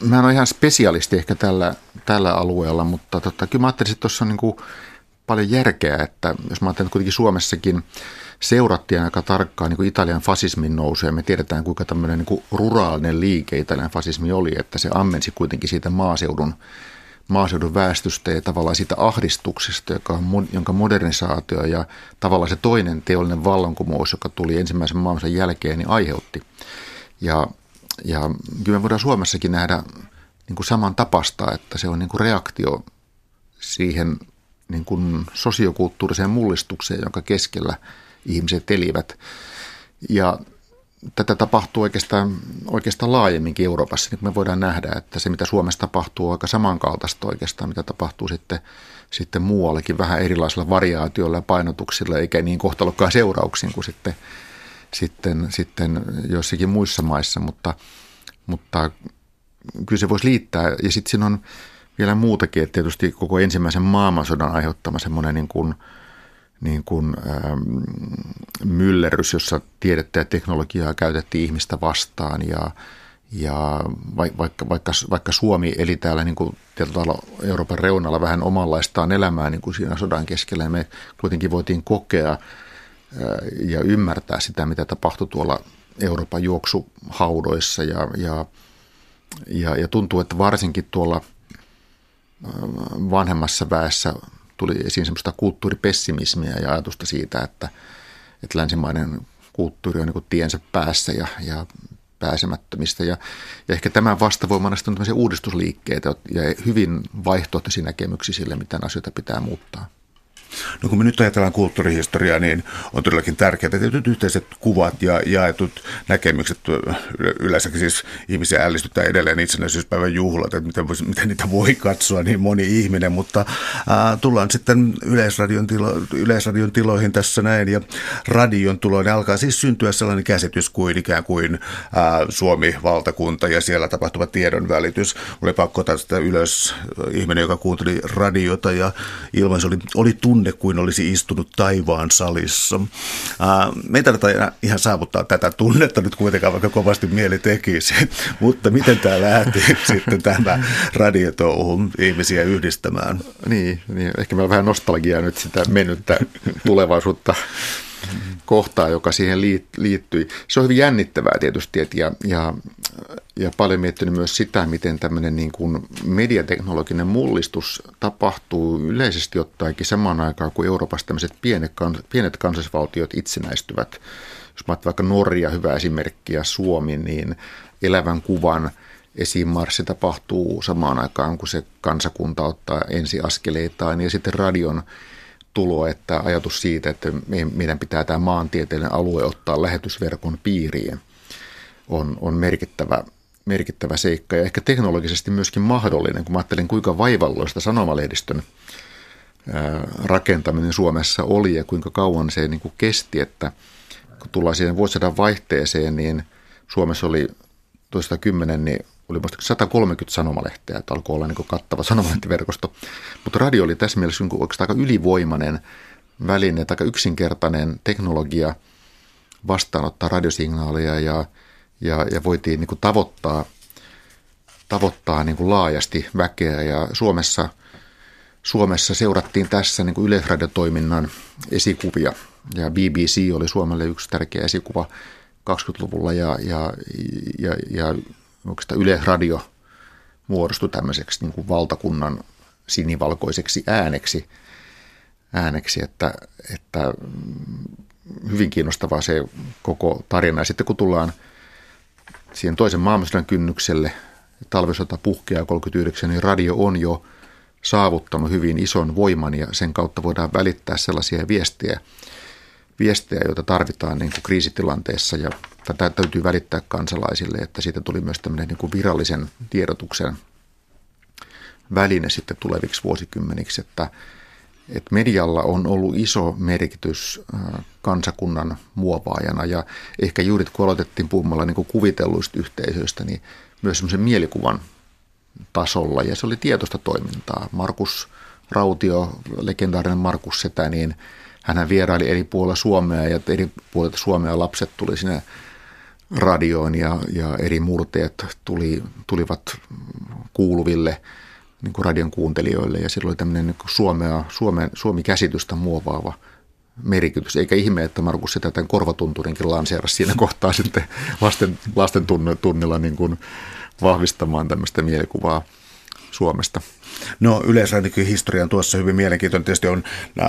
mä en ole ihan spesialisti ehkä tällä, tällä alueella, mutta tota, kyllä mä ajattelin, että tuossa on niin paljon järkeä, että jos mä ajattelen, että kuitenkin Suomessakin seurattiin aika tarkkaan niin Italian fasismin nousua ja me tiedetään kuinka tämmöinen niin kuin ruraalinen liike Italian fasismi oli, että se ammensi kuitenkin siitä maaseudun maaseudun väestöstä ja tavallaan siitä ahdistuksesta, joka on, jonka modernisaatio ja tavallaan se toinen teollinen vallankumous, joka tuli ensimmäisen maailmansodan jälkeen, niin aiheutti. Ja, ja kyllä me voidaan Suomessakin nähdä niin kuin saman tapasta, että se on niin kuin reaktio siihen niin kuin sosiokulttuuriseen mullistukseen, jonka keskellä ihmiset elivät. Ja tätä tapahtuu oikeastaan, oikeastaan laajemminkin Euroopassa, niin me voidaan nähdä, että se mitä Suomessa tapahtuu on aika samankaltaista oikeastaan, mitä tapahtuu sitten, sitten muuallekin vähän erilaisilla variaatioilla ja painotuksilla, eikä niin kohtalokkaan seurauksiin kuin sitten, sitten, sitten joissakin muissa maissa, mutta, mutta kyllä se voisi liittää. Ja sitten siinä on vielä muutakin, että tietysti koko ensimmäisen maailmansodan aiheuttama semmoinen niin kuin – niin kuin, ähm, myllerrys, jossa tiedettä ja teknologiaa käytettiin ihmistä vastaan ja, ja vaikka, vaikka, vaikka Suomi eli täällä niin kuin tietyllä Euroopan reunalla vähän omanlaistaan elämää niin kuin siinä sodan keskellä, me kuitenkin voitiin kokea äh, ja ymmärtää sitä, mitä tapahtui tuolla Euroopan juoksuhaudoissa. Ja, ja, ja, ja tuntuu, että varsinkin tuolla äh, vanhemmassa väessä tuli esiin semmoista kulttuuripessimismiä ja ajatusta siitä, että, että länsimainen kulttuuri on niin tiensä päässä ja, ja pääsemättömistä. Ja, ja ehkä tämän vastavoimana sitten on tämmöisiä uudistusliikkeitä ja hyvin vaihtoehtoisia näkemyksiä sille, miten asioita pitää muuttaa. No kun me nyt ajatellaan kulttuurihistoriaa, niin on todellakin tärkeää, että tietyt yhteiset kuvat ja jaetut näkemykset, yleensäkin siis ihmisiä ällistyttää edelleen itsenäisyyspäivän juhlat, että miten, miten niitä voi katsoa niin moni ihminen, mutta äh, tullaan sitten yleisradion, tilo, yleisradion tiloihin tässä näin ja radion tuloin, niin alkaa siis syntyä sellainen käsitys kuin ikään kuin äh, Suomi-valtakunta ja siellä tapahtuva tiedon välitys. Oli pakko tästä ylös ihminen, joka kuunteli radiota ja ilman se oli, oli tunne tunne kuin olisi istunut taivaan salissa. Me ei tarvita ihan saavuttaa tätä tunnetta nyt kuitenkaan, vaikka kovasti mieli tekisi. Mutta miten tämä lähti sitten tämä radiotouhu ihmisiä yhdistämään? Niin, niin, ehkä meillä on vähän nostalgiaa nyt sitä mennyttä tulevaisuutta kohtaa, joka siihen liittyi. Se on hyvin jännittävää tietysti et ja, ja, ja paljon miettinyt myös sitä, miten tämmöinen niin kuin mediateknologinen mullistus tapahtuu yleisesti ottaenkin samaan aikaan, kuin Euroopassa tämmöiset pienet, pienet kansallisvaltiot itsenäistyvät. Jos mä vaikka Norja, hyvä esimerkki, ja Suomi, niin elävän kuvan esimarssi tapahtuu samaan aikaan, kun se kansakunta ottaa ensiaskeleitaan ja sitten radion tulo, että ajatus siitä, että meidän pitää tämä maantieteellinen alue ottaa lähetysverkon piiriin, on, on merkittävä, merkittävä seikka. Ja ehkä teknologisesti myöskin mahdollinen, kun mä ajattelen kuinka vaivalloista sanomalehdistön rakentaminen Suomessa oli ja kuinka kauan se niin kuin kesti, että kun tullaan siihen vuosisadan vaihteeseen, niin Suomessa oli toista kymmenen, niin oli muista 130 sanomalehteä, että alkoi olla niin kattava sanomalehtiverkosto. Mutta radio oli tässä mielessä niin oikeastaan aika ylivoimainen väline, aika yksinkertainen teknologia vastaanottaa radiosignaaleja ja, ja, ja voitiin niin tavoittaa, tavoittaa niin laajasti väkeä. Ja Suomessa, Suomessa seurattiin tässä niin yleisradiotoiminnan esikuvia ja BBC oli Suomelle yksi tärkeä esikuva 20-luvulla ja, ja, ja, ja oikeastaan Yle-radio muodostui tämmöiseksi niin kuin valtakunnan sinivalkoiseksi ääneksi, ääneksi että, että hyvin kiinnostavaa se koko tarina. Ja sitten kun tullaan siihen toisen maailmansodan kynnykselle talvisota puhkeaa 39, niin radio on jo saavuttanut hyvin ison voiman ja sen kautta voidaan välittää sellaisia viestejä, viestejä joita tarvitaan niin kuin kriisitilanteessa ja tätä täytyy välittää kansalaisille, että siitä tuli myös tämmöinen niin kuin virallisen tiedotuksen väline sitten tuleviksi vuosikymmeniksi, että, että medialla on ollut iso merkitys äh, kansakunnan muovaajana ja ehkä juuri kun aloitettiin puhumalla niin kuin kuvitelluista yhteisöistä, niin myös semmoisen mielikuvan tasolla ja se oli tietoista toimintaa. Markus Rautio, legendaarinen Markus Setä, niin hän vieraili eri puolilla Suomea ja eri puolilta Suomea lapset tuli sinne radioon ja, ja eri murteet tuli, tulivat kuuluville niin kuin radion kuuntelijoille ja silloin oli tämmöinen niin kuin Suomea, Suomen, Suomi-käsitystä muovaava merkitys. Eikä ihme, että Markus sitä tämän korvatunturinkin lanseerasi siinä kohtaa sitten lasten, lasten tunnilla niin kuin vahvistamaan tämmöistä mielikuvaa Suomesta. No yleisradion historian tuossa hyvin mielenkiintoinen tietysti on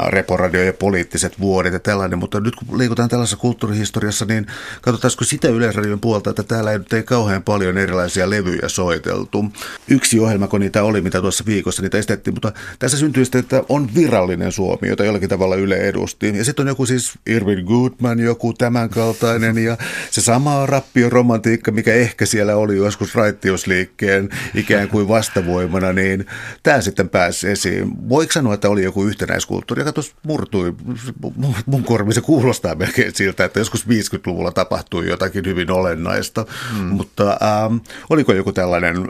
reporadio ja poliittiset vuodet ja tällainen, mutta nyt kun liikutaan tällaisessa kulttuurihistoriassa, niin katsotaanko sitä yleisradion puolta, että täällä ei, ei kauhean paljon erilaisia levyjä soiteltu. Yksi ohjelma, kun niitä oli, mitä tuossa viikossa niitä estettiin, mutta tässä syntyy sitten, että on virallinen Suomi, jota jollakin tavalla Yle edusti. Ja sitten on joku siis Irvin Goodman, joku tämänkaltainen ja se sama rappioromantiikka, mikä ehkä siellä oli joskus raittiusliikkeen ikään kuin vastavoimana, niin tämä sitten pääsi esiin. Voiko sanoa, että oli joku yhtenäiskulttuuri, joka tuossa murtui? Mun kormi se kuulostaa melkein siltä, että joskus 50-luvulla tapahtui jotakin hyvin olennaista, hmm. mutta ähm, oliko joku tällainen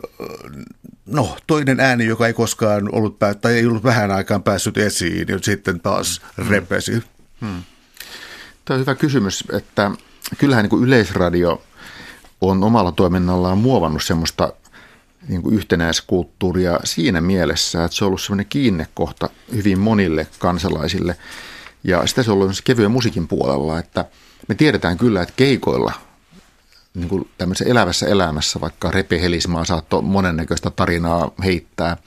no, toinen ääni, joka ei koskaan ollut, tai ei ollut vähän aikaan päässyt esiin, ja sitten taas hmm. repesi. Hmm. Tämä on hyvä kysymys, että kyllähän niin kuin yleisradio on omalla toiminnallaan muovannut semmoista niin kuin yhtenäiskulttuuria siinä mielessä, että se on ollut semmoinen kiinnekohta hyvin monille kansalaisille. Ja sitä se on ollut kevyen musiikin puolella, että me tiedetään kyllä, että keikoilla niin kuin tämmöisessä elävässä elämässä, vaikka Repe Helismaa saattoi monennäköistä tarinaa heittää,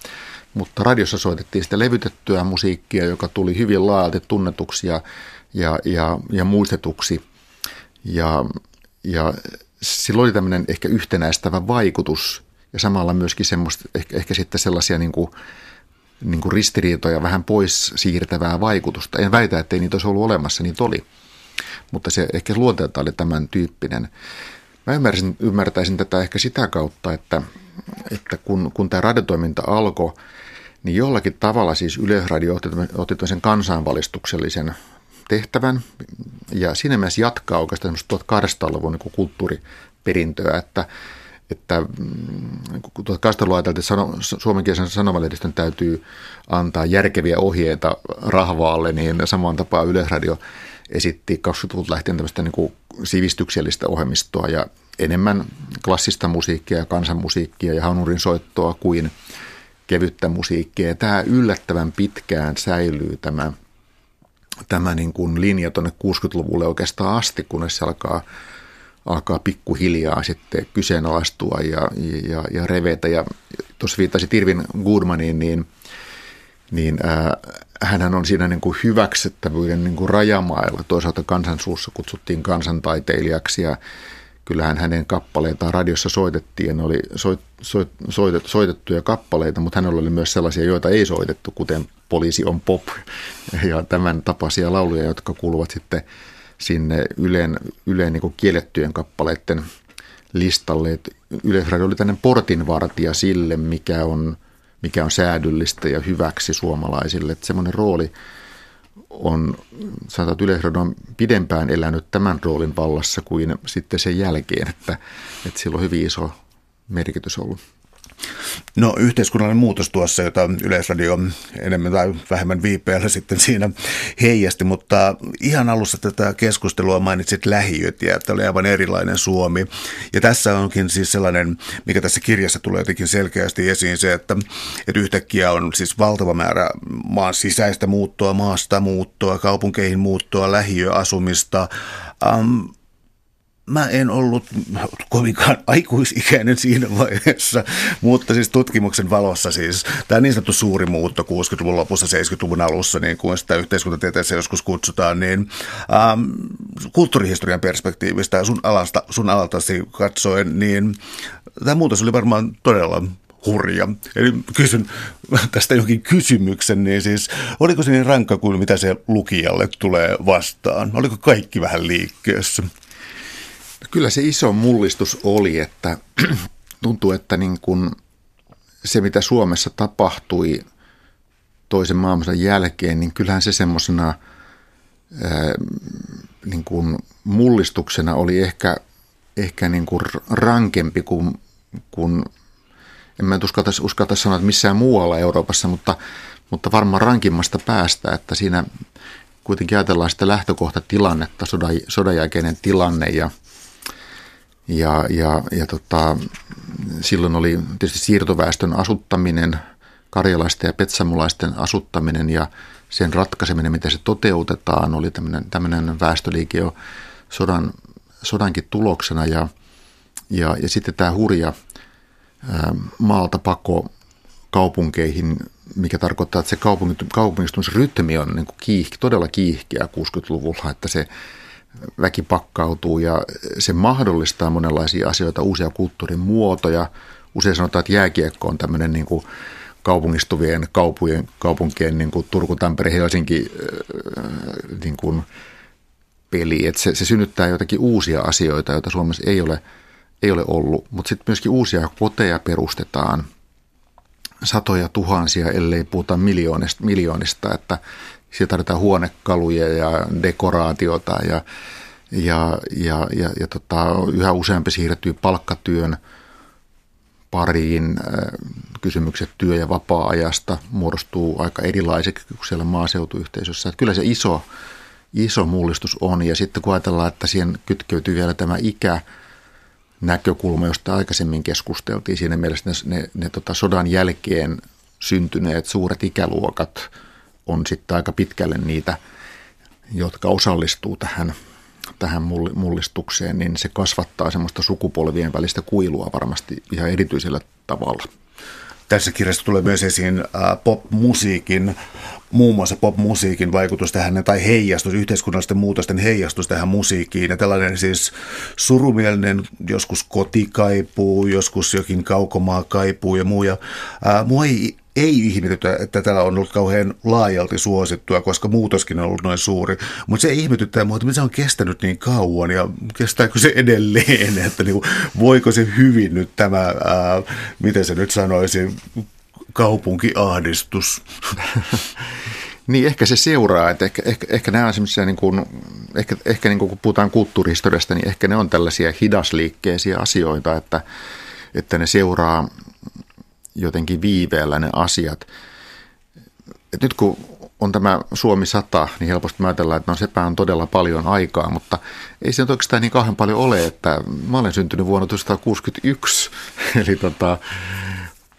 mutta radiossa soitettiin sitä levytettyä musiikkia, joka tuli hyvin laajalti tunnetuksi ja, ja, ja, ja muistetuksi. Ja, ja sillä oli tämmöinen ehkä yhtenäistävä vaikutus ja samalla myöskin semmoista, ehkä, ehkä sitten sellaisia niin kuin, niin kuin ristiriitoja vähän pois siirtävää vaikutusta. En väitä, että ei niitä olisi ollut olemassa, niitä oli. Mutta se ehkä luonteelta oli tämän tyyppinen. Mä ymmärsin, ymmärtäisin tätä ehkä sitä kautta, että, että kun, kun tämä radiotoiminta alkoi, niin jollakin tavalla siis Yleisradio otti, otti sen kansainvalistuksellisen tehtävän ja siinä mielessä jatkaa oikeastaan 1800-luvun niin kulttuuriperintöä, että että mm, kun 1800-luvulla ajateltiin, että suomenkielisen sanomalehdistön täytyy antaa järkeviä ohjeita rahvaalle, niin samaan tapaan Yleisradio esitti 20-luvulta lähtien tämmöistä niin kuin sivistyksellistä ohjelmistoa ja enemmän klassista musiikkia ja kansanmusiikkia ja hanurin soittoa kuin kevyttä musiikkia. Ja tämä yllättävän pitkään säilyy tämä, tämä niin kuin linja tuonne 60-luvulle oikeastaan asti, kunnes se alkaa alkaa pikkuhiljaa sitten kyseenalaistua ja, ja, ja revetä. Ja tuossa viittasit Irvin Goodmaniin, niin, niin ää, hänhän on siinä niin kuin hyväksyttävyyden niin kuin rajamailla. Toisaalta kansansuussa kutsuttiin kansantaiteilijaksi ja kyllähän hänen kappaleitaan radiossa soitettiin ja ne oli soit, soit, soitet, soitettuja kappaleita, mutta hänellä oli myös sellaisia, joita ei soitettu, kuten Poliisi on pop ja tämän tapaisia lauluja, jotka kuuluvat sitten sinne Ylen, Ylen niin kiellettyjen kappaleiden listalle. Yleisradio oli tämmöinen portinvartija sille, mikä on, mikä on säädyllistä ja hyväksi suomalaisille. Että semmoinen rooli on, sanotaan, että Yleisradio on pidempään elänyt tämän roolin vallassa kuin sitten sen jälkeen, että, että sillä on hyvin iso merkitys ollut. No yhteiskunnallinen muutos tuossa, jota Yleisradio enemmän tai vähemmän viipeällä sitten siinä heijasti, mutta ihan alussa tätä keskustelua mainitsit lähiöt ja että oli aivan erilainen Suomi. Ja tässä onkin siis sellainen, mikä tässä kirjassa tulee jotenkin selkeästi esiin se, että, että yhtäkkiä on siis valtava määrä maan sisäistä muuttoa, maasta muuttoa, kaupunkeihin muuttoa, lähiöasumista. Um, mä en ollut kovinkaan aikuisikäinen siinä vaiheessa, mutta siis tutkimuksen valossa siis tämä niin sanottu suuri muutto 60-luvun lopussa, 70-luvun alussa, niin kuin sitä yhteiskuntatieteessä joskus kutsutaan, niin ähm, kulttuurihistorian perspektiivistä sun, alasta, sun alaltasi katsoen, niin tämä muutos oli varmaan todella hurja. Eli kysyn tästä jokin kysymyksen, niin siis oliko se niin rankka kuin mitä se lukijalle tulee vastaan? Oliko kaikki vähän liikkeessä? Kyllä se iso mullistus oli, että tuntuu, että niin kuin se mitä Suomessa tapahtui toisen maailmansodan jälkeen, niin kyllähän se semmoisena niin kuin mullistuksena oli ehkä, ehkä niin kuin rankempi kuin, kuin en mä uskaltaisi, uskaltaisi sanoa, että missään muualla Euroopassa, mutta, mutta varmaan rankimmasta päästä, että siinä kuitenkin ajatellaan sitä lähtökohtatilannetta, sodan, sodan jälkeinen tilanne ja, ja, ja, ja tota, silloin oli tietysti siirtoväestön asuttaminen, karjalaisten ja petsamulaisten asuttaminen ja sen ratkaiseminen, miten se toteutetaan, oli tämmöinen, tämmöinen väestöliike jo sodan, sodankin tuloksena. Ja, ja, ja sitten tämä hurja maalta pako kaupunkeihin, mikä tarkoittaa, että se kaupungistumisrytmi on niin kuin kiihke, todella kiihkeä 60-luvulla, että se väki pakkautuu ja se mahdollistaa monenlaisia asioita, uusia kulttuurin muotoja. Usein sanotaan, että jääkiekko on tämmöinen niin kuin kaupungistuvien kaupujen, kaupunkien niin kuin Turku, Tampere, Helsinki niin kuin peli. Että se, se synnyttää jotakin uusia asioita, joita Suomessa ei ole – ei ole ollut, mutta sitten myöskin uusia koteja perustetaan satoja tuhansia, ellei puhuta miljoonista, miljoonista että siellä tarvitaan huonekaluja ja dekoraatiota ja, ja, ja, ja, ja tota, yhä useampi siirtyy palkkatyön pariin. Kysymykset työ- ja vapaa-ajasta muodostuu aika erilaiseksi kuin siellä maaseutuyhteisössä. Että kyllä se iso, iso mullistus on ja sitten kun ajatellaan, että siihen kytkeytyy vielä tämä ikä – näkökulma, josta aikaisemmin keskusteltiin. Siinä mielessä ne, ne, ne tota sodan jälkeen syntyneet suuret ikäluokat on sitten aika pitkälle niitä, jotka osallistuu tähän, tähän mullistukseen, niin se kasvattaa semmoista sukupolvien välistä kuilua varmasti ihan erityisellä tavalla. Tässä kirjassa tulee myös esiin äh, popmusiikin, muun muassa popmusiikin vaikutus tähän tai heijastus, yhteiskunnallisten muutosten heijastus tähän musiikkiin. Ja tällainen siis surumielinen, joskus kotikaipuu, joskus jokin kaukomaa kaipuu ja muu. Ja, ää, mua ei ei ihmetytä, että tällä on ollut kauhean laajalti suosittua, koska muutoskin on ollut noin suuri. Mutta se ihmetyttää mua, että se on kestänyt niin kauan ja kestääkö se edelleen, että niin, voiko se hyvin nyt tämä, ää, miten se nyt sanoisi, kaupunkiahdistus. Niin, ehkä se seuraa, että ehkä, ehkä, ehkä nämä on semmoisia, niin kuin, ehkä, ehkä niin kuin kun puhutaan kulttuurihistoriasta, niin ehkä ne on tällaisia hidasliikkeisiä asioita, että, että ne seuraa jotenkin viiveellä ne asiat. Et nyt kun on tämä Suomi 100, niin helposti ajatellaan, että no sepä on todella paljon aikaa, mutta ei se nyt oikeastaan niin kauhean paljon ole, että mä olen syntynyt vuonna 1961, eli tota,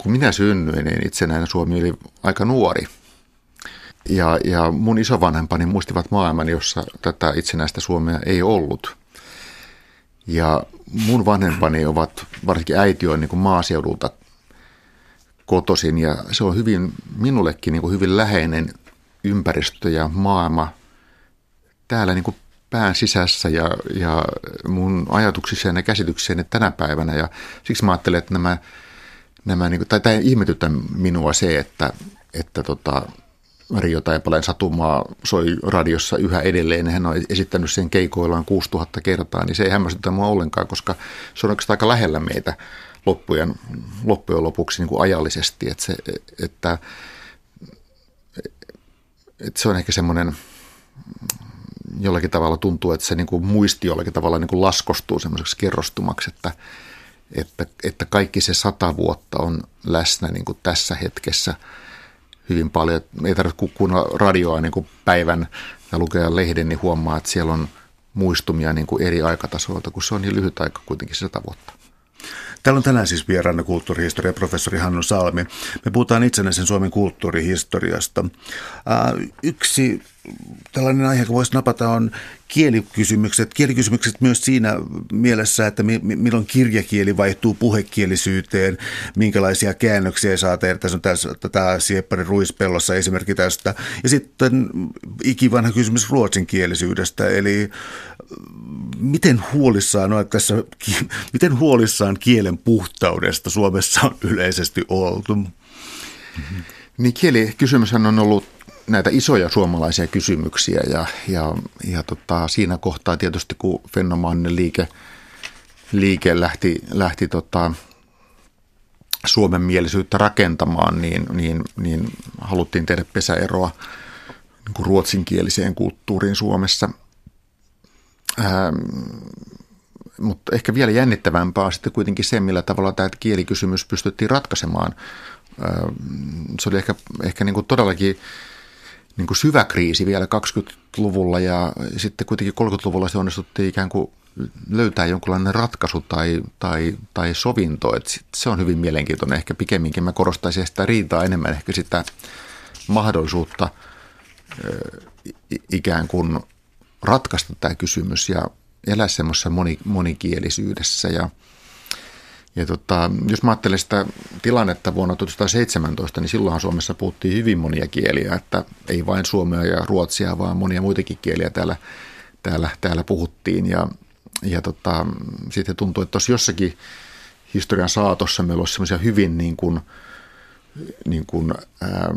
kun minä synnyin, niin itsenäinen Suomi oli aika nuori. Ja, ja mun isovanhempani muistivat maailman, jossa tätä itsenäistä Suomea ei ollut. Ja mun vanhempani ovat, varsinkin äiti on niin kuin maaseudulta kotosin ja se on hyvin, minullekin niin kuin hyvin läheinen ympäristö ja maailma täällä niin kuin pään sisässä ja, ja mun ajatuksissa ja käsitykseni tänä päivänä. Ja siksi mä ajattelen, että nämä, nämä niin kuin, tai tämä ihmetyttä minua se, että, että tota, Rio Taipaleen satumaa soi radiossa yhä edelleen. Hän on esittänyt sen keikoillaan 6000 kertaa, niin se ei hämmästytä mua ollenkaan, koska se on aika lähellä meitä loppujen, loppujen lopuksi niin kuin ajallisesti. Että, se, että, että se on ehkä semmoinen, jollakin tavalla tuntuu, että se niin kuin muisti jollakin tavalla niin kuin laskostuu semmoiseksi kerrostumaksi, että, että, että kaikki se sata vuotta on läsnä niin kuin tässä hetkessä – hyvin paljon. Ei tarvitse kuunnella radioa niin kuin päivän ja lukea lehden, niin huomaa, että siellä on muistumia niin kuin eri aikatasoilta, kun se on niin lyhyt aika kuitenkin sata vuotta. Täällä on tänään siis vieraana kulttuurihistoria professori Hannu Salmi. Me puhutaan itsenäisen Suomen kulttuurihistoriasta. Yksi tällainen aihe, joka voisi napata, on kielikysymykset. Kielikysymykset myös siinä mielessä, että milloin kirjakieli vaihtuu puhekielisyyteen, minkälaisia käännöksiä saa tehdä. Tässä on tässä, tämä Sieppari Ruispellossa esimerkki tästä. Ja sitten ikivanha kysymys ruotsinkielisyydestä, eli miten huolissaan, on tässä, miten huolissaan kielen puhtaudesta Suomessa on yleisesti oltu? Niin kielikysymyshän on ollut näitä isoja suomalaisia kysymyksiä ja, ja, ja tota, siinä kohtaa tietysti kun fenomaaninen liike, liike lähti, lähti tota, Suomen mielisyyttä rakentamaan, niin, niin, niin haluttiin tehdä pesäeroa niin kuin ruotsinkieliseen kulttuuriin Suomessa. Ähm, mutta ehkä vielä jännittävämpää on sitten kuitenkin se, millä tavalla tämä kielikysymys pystyttiin ratkaisemaan. Ähm, se oli ehkä, ehkä niin kuin todellakin niin kuin syvä kriisi vielä 20-luvulla ja sitten kuitenkin 30-luvulla se onnistuttiin ikään kuin löytää jonkinlainen ratkaisu tai, tai, tai sovinto. Et se on hyvin mielenkiintoinen. Ehkä pikemminkin mä korostaisin sitä riitaa enemmän, ehkä sitä mahdollisuutta ikään kuin ratkaista tämä kysymys ja elää semmoisessa moni, monikielisyydessä ja – ja tota, jos mä ajattelen sitä tilannetta vuonna 1917, niin silloinhan Suomessa puhuttiin hyvin monia kieliä, että ei vain suomea ja ruotsia, vaan monia muitakin kieliä täällä, täällä, täällä puhuttiin. Ja, ja tota, sitten tuntuu, että tuossa jossakin historian saatossa meillä olisi semmoisia hyvin niin kuin, niin kuin, ää,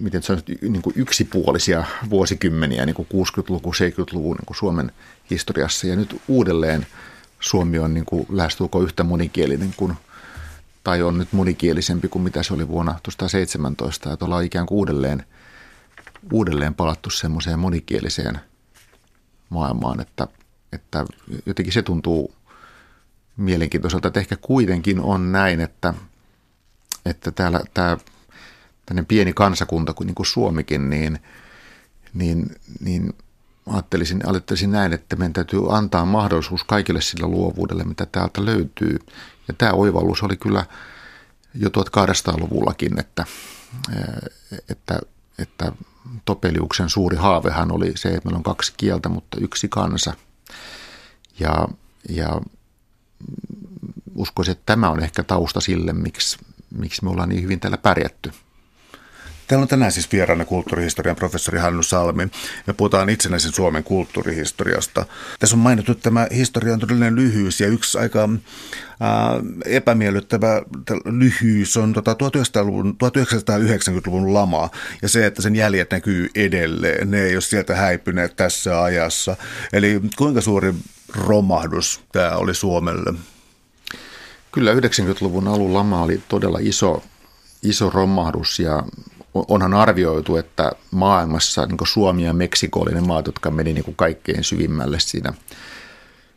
miten se niin kuin yksipuolisia vuosikymmeniä, niin kuin 60-luku, 70-luvun niin kuin Suomen historiassa. Ja nyt uudelleen – Suomi on niin kuin lähestulkoon yhtä monikielinen kuin, tai on nyt monikielisempi kuin mitä se oli vuonna 2017. Että ollaan ikään kuin uudelleen, uudelleen palattu semmoiseen monikieliseen maailmaan, että, että jotenkin se tuntuu mielenkiintoiselta, että ehkä kuitenkin on näin, että, että täällä tämä pieni kansakunta niin kuin Suomikin, niin, niin, niin – ajattelisin, ajattelisin näin, että meidän täytyy antaa mahdollisuus kaikille sillä luovuudelle, mitä täältä löytyy. Ja tämä oivallus oli kyllä jo 1800-luvullakin, että, että, että Topeliuksen suuri haavehan oli se, että meillä on kaksi kieltä, mutta yksi kansa. Ja, ja uskoisin, että tämä on ehkä tausta sille, miksi, miksi me ollaan niin hyvin täällä pärjätty. Täällä on tänään siis vieraana kulttuurihistorian professori Hannu Salmi. Me puhutaan itsenäisen Suomen kulttuurihistoriasta. Tässä on mainittu, että tämä historia on todellinen lyhyys ja yksi aika ää, epämiellyttävä lyhyys on tota 1900-luvun, 1990-luvun lama ja se, että sen jäljet näkyy edelleen. Ne ei ole sieltä häipyneet tässä ajassa. Eli kuinka suuri romahdus tämä oli Suomelle? Kyllä 90-luvun alun lama oli todella iso, iso romahdus ja onhan arvioitu, että maailmassa niin Suomi ja Meksiko oli ne maat, jotka meni niin kaikkein syvimmälle siinä,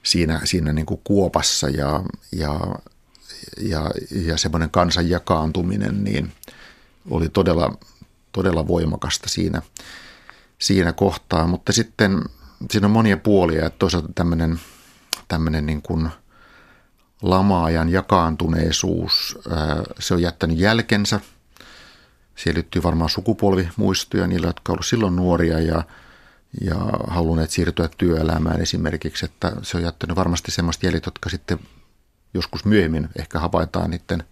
siinä, siinä niin kuopassa ja, ja, ja, ja semmoinen kansan jakaantuminen niin oli todella, todella voimakasta siinä, siinä kohtaa. Mutta sitten siinä on monia puolia, että toisaalta tämmöinen, tämmöinen niin kuin lamaajan jakaantuneisuus, se on jättänyt jälkensä – Siihen liittyy varmaan sukupolvimuistoja niillä, jotka ovat silloin nuoria ja, ja halunneet siirtyä työelämään esimerkiksi. Että se on jättänyt varmasti semmoista jäljet, jotka sitten joskus myöhemmin ehkä havaitaan niiden,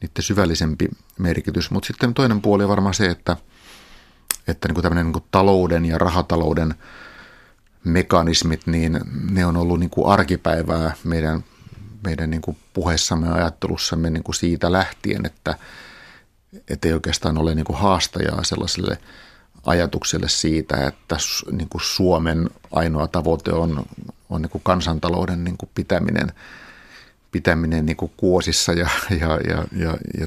niiden syvällisempi merkitys. Mutta sitten toinen puoli on varmaan se, että, että niin kuin tämmöinen niin kuin talouden ja rahatalouden mekanismit, niin ne on ollut niin kuin arkipäivää meidän, meidän niin kuin puheessamme ja ajattelussamme niin kuin siitä lähtien, että – että ei oikeastaan ole niin kuin haastajaa sellaiselle ajatukselle siitä, että niin kuin Suomen ainoa tavoite on, on niin kuin kansantalouden niin kuin pitäminen, pitäminen niin kuin kuosissa ja, ja, ja, ja, ja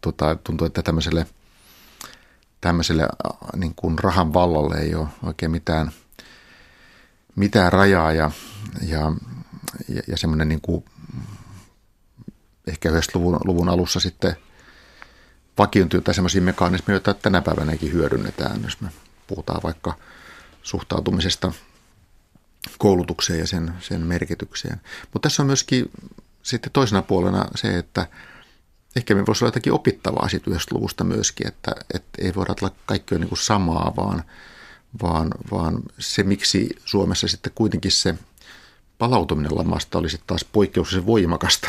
tota, tuntuu, että tämmöiselle, tämmöiselle niin kuin rahan vallalle ei ole oikein mitään, mitään rajaa ja, ja, ja, ja semmoinen niin kuin ehkä 90-luvun luvun alussa sitten – vakiintuneita sellaisia mekanismeja, joita tänä päivänäkin hyödynnetään, jos me puhutaan vaikka suhtautumisesta koulutukseen ja sen, sen merkitykseen. Mutta tässä on myöskin sitten toisena puolena se, että, ehkä me voisi olla jotakin opittavaa siitä luvusta myöskin, että, että ei voida olla kaikki on niin samaa, vaan, vaan, vaan se, miksi Suomessa sitten kuitenkin se palautuminen lamasta oli sitten taas poikkeuksellisen voimakasta.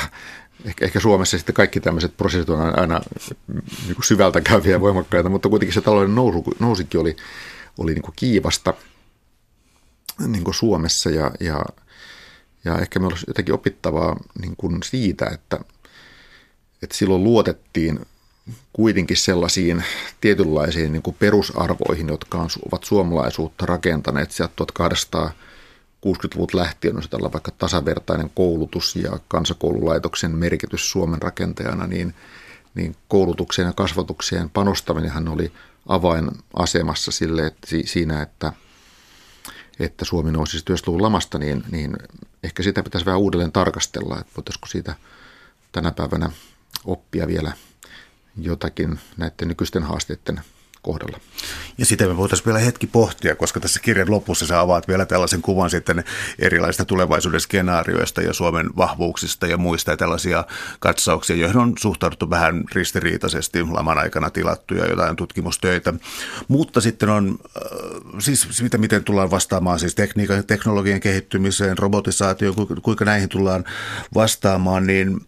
Ehkä, ehkä Suomessa sitten kaikki tämmöiset prosessit on aina niin kuin syvältä käyviä ja voimakkaita, mutta kuitenkin se talouden nousu, nousikin oli, oli niin kuin kiivasta niin kuin Suomessa ja, ja, ja ehkä me olisi jotenkin opittavaa niin kuin siitä, että, että silloin luotettiin kuitenkin sellaisiin tietynlaisiin niin kuin perusarvoihin, jotka on, ovat suomalaisuutta rakentaneet sieltä 1860-luvut lähtien, jos tällä vaikka tasavertainen koulutus ja kansakoululaitoksen merkitys Suomen rakentajana, niin, niin koulutukseen ja kasvatukseen panostaminenhan oli avainasemassa sille, että siinä, että, että Suomi nousi työsluvun lamasta, niin, niin ehkä sitä pitäisi vähän uudelleen tarkastella, että voitaisiinko siitä tänä päivänä oppia vielä jotakin näiden nykyisten haasteiden kohdalla. Ja sitä me voitaisiin vielä hetki pohtia, koska tässä kirjan lopussa sä avaat vielä tällaisen kuvan sitten erilaisista tulevaisuuden skenaarioista ja Suomen vahvuuksista ja muista ja tällaisia katsauksia, joihin on suhtauduttu vähän ristiriitaisesti laman aikana tilattuja jotain tutkimustöitä. Mutta sitten on äh, siis sitä, miten tullaan vastaamaan siis tekniikan, teknologian kehittymiseen, robotisaatioon, kuinka näihin tullaan vastaamaan, niin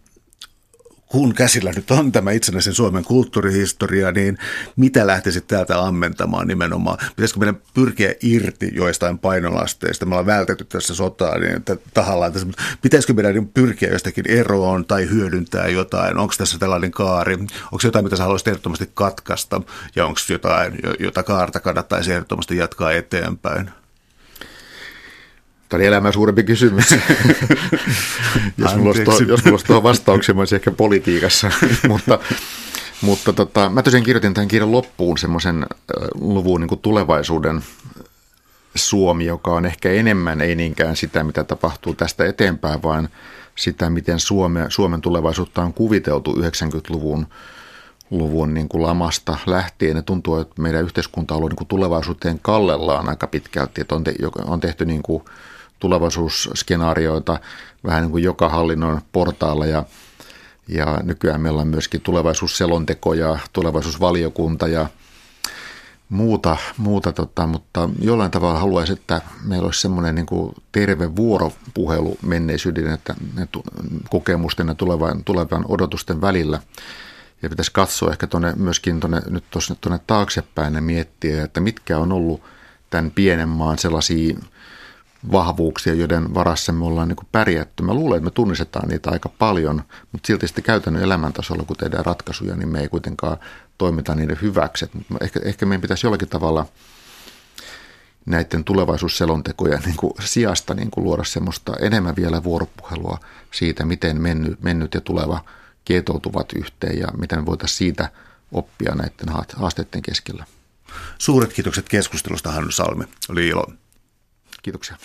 kun käsillä nyt on tämä itsenäisen Suomen kulttuurihistoria, niin mitä lähtisit täältä ammentamaan nimenomaan? Pitäisikö meidän pyrkiä irti joistain painolasteista? Me ollaan vältetty tässä sotaa niin tahallaan tässä, pitäisikö meidän pyrkiä jostakin eroon tai hyödyntää jotain? Onko tässä tällainen kaari? Onko jotain, mitä sä haluaisit ehdottomasti katkaista? Ja onko jotain, jota kaarta kannattaisi ehdottomasti jatkaa eteenpäin? Tämä oli elämän suurempi kysymys. jos, mulla olisi tuohon, jos mulla olisi tuohon vastauksia, mä olisin ehkä politiikassa. mutta mutta tota, mä tosiaan kirjoitin tämän kirjan loppuun semmoisen luvun niin kuin tulevaisuuden Suomi, joka on ehkä enemmän, ei niinkään sitä, mitä tapahtuu tästä eteenpäin, vaan sitä, miten Suome, Suomen tulevaisuutta on kuviteltu 90-luvun luvun niin kuin lamasta lähtien. Ja tuntuu, että meidän yhteiskunta on ollut niin kuin tulevaisuuteen kallellaan aika pitkälti, että on, te, on tehty niin kuin tulevaisuusskenaarioita vähän niin kuin joka hallinnon portaalla ja, ja nykyään meillä on myöskin tulevaisuusselonteko ja tulevaisuusvaliokunta ja muuta, muuta tota, mutta jollain tavalla haluaisin, että meillä olisi semmoinen niin kuin terve vuoropuhelu menneisyyden, että ne kokemusten ja tulevan, tulevan odotusten välillä. Ja pitäisi katsoa ehkä tuonne, myöskin tuonne, nyt tuonne taaksepäin ja miettiä, että mitkä on ollut tämän pienen maan sellaisia vahvuuksia, joiden varassa me ollaan niin pärjätty. Mä luulen, että me tunnistetaan niitä aika paljon, mutta silti sitten käytännön elämäntasolla, kun tehdään ratkaisuja, niin me ei kuitenkaan toimita niiden hyväksi. Mutta ehkä, ehkä meidän pitäisi jollakin tavalla näiden tulevaisuusselontekojen niin kuin sijasta niin kuin luoda semmoista enemmän vielä vuoropuhelua siitä, miten mennyt, mennyt ja tuleva kietoutuvat yhteen ja miten voitaisiin siitä oppia näiden haasteiden keskellä. Suuret kiitokset keskustelusta, Hannu Salmi. Oli ilo. Kiitoksia.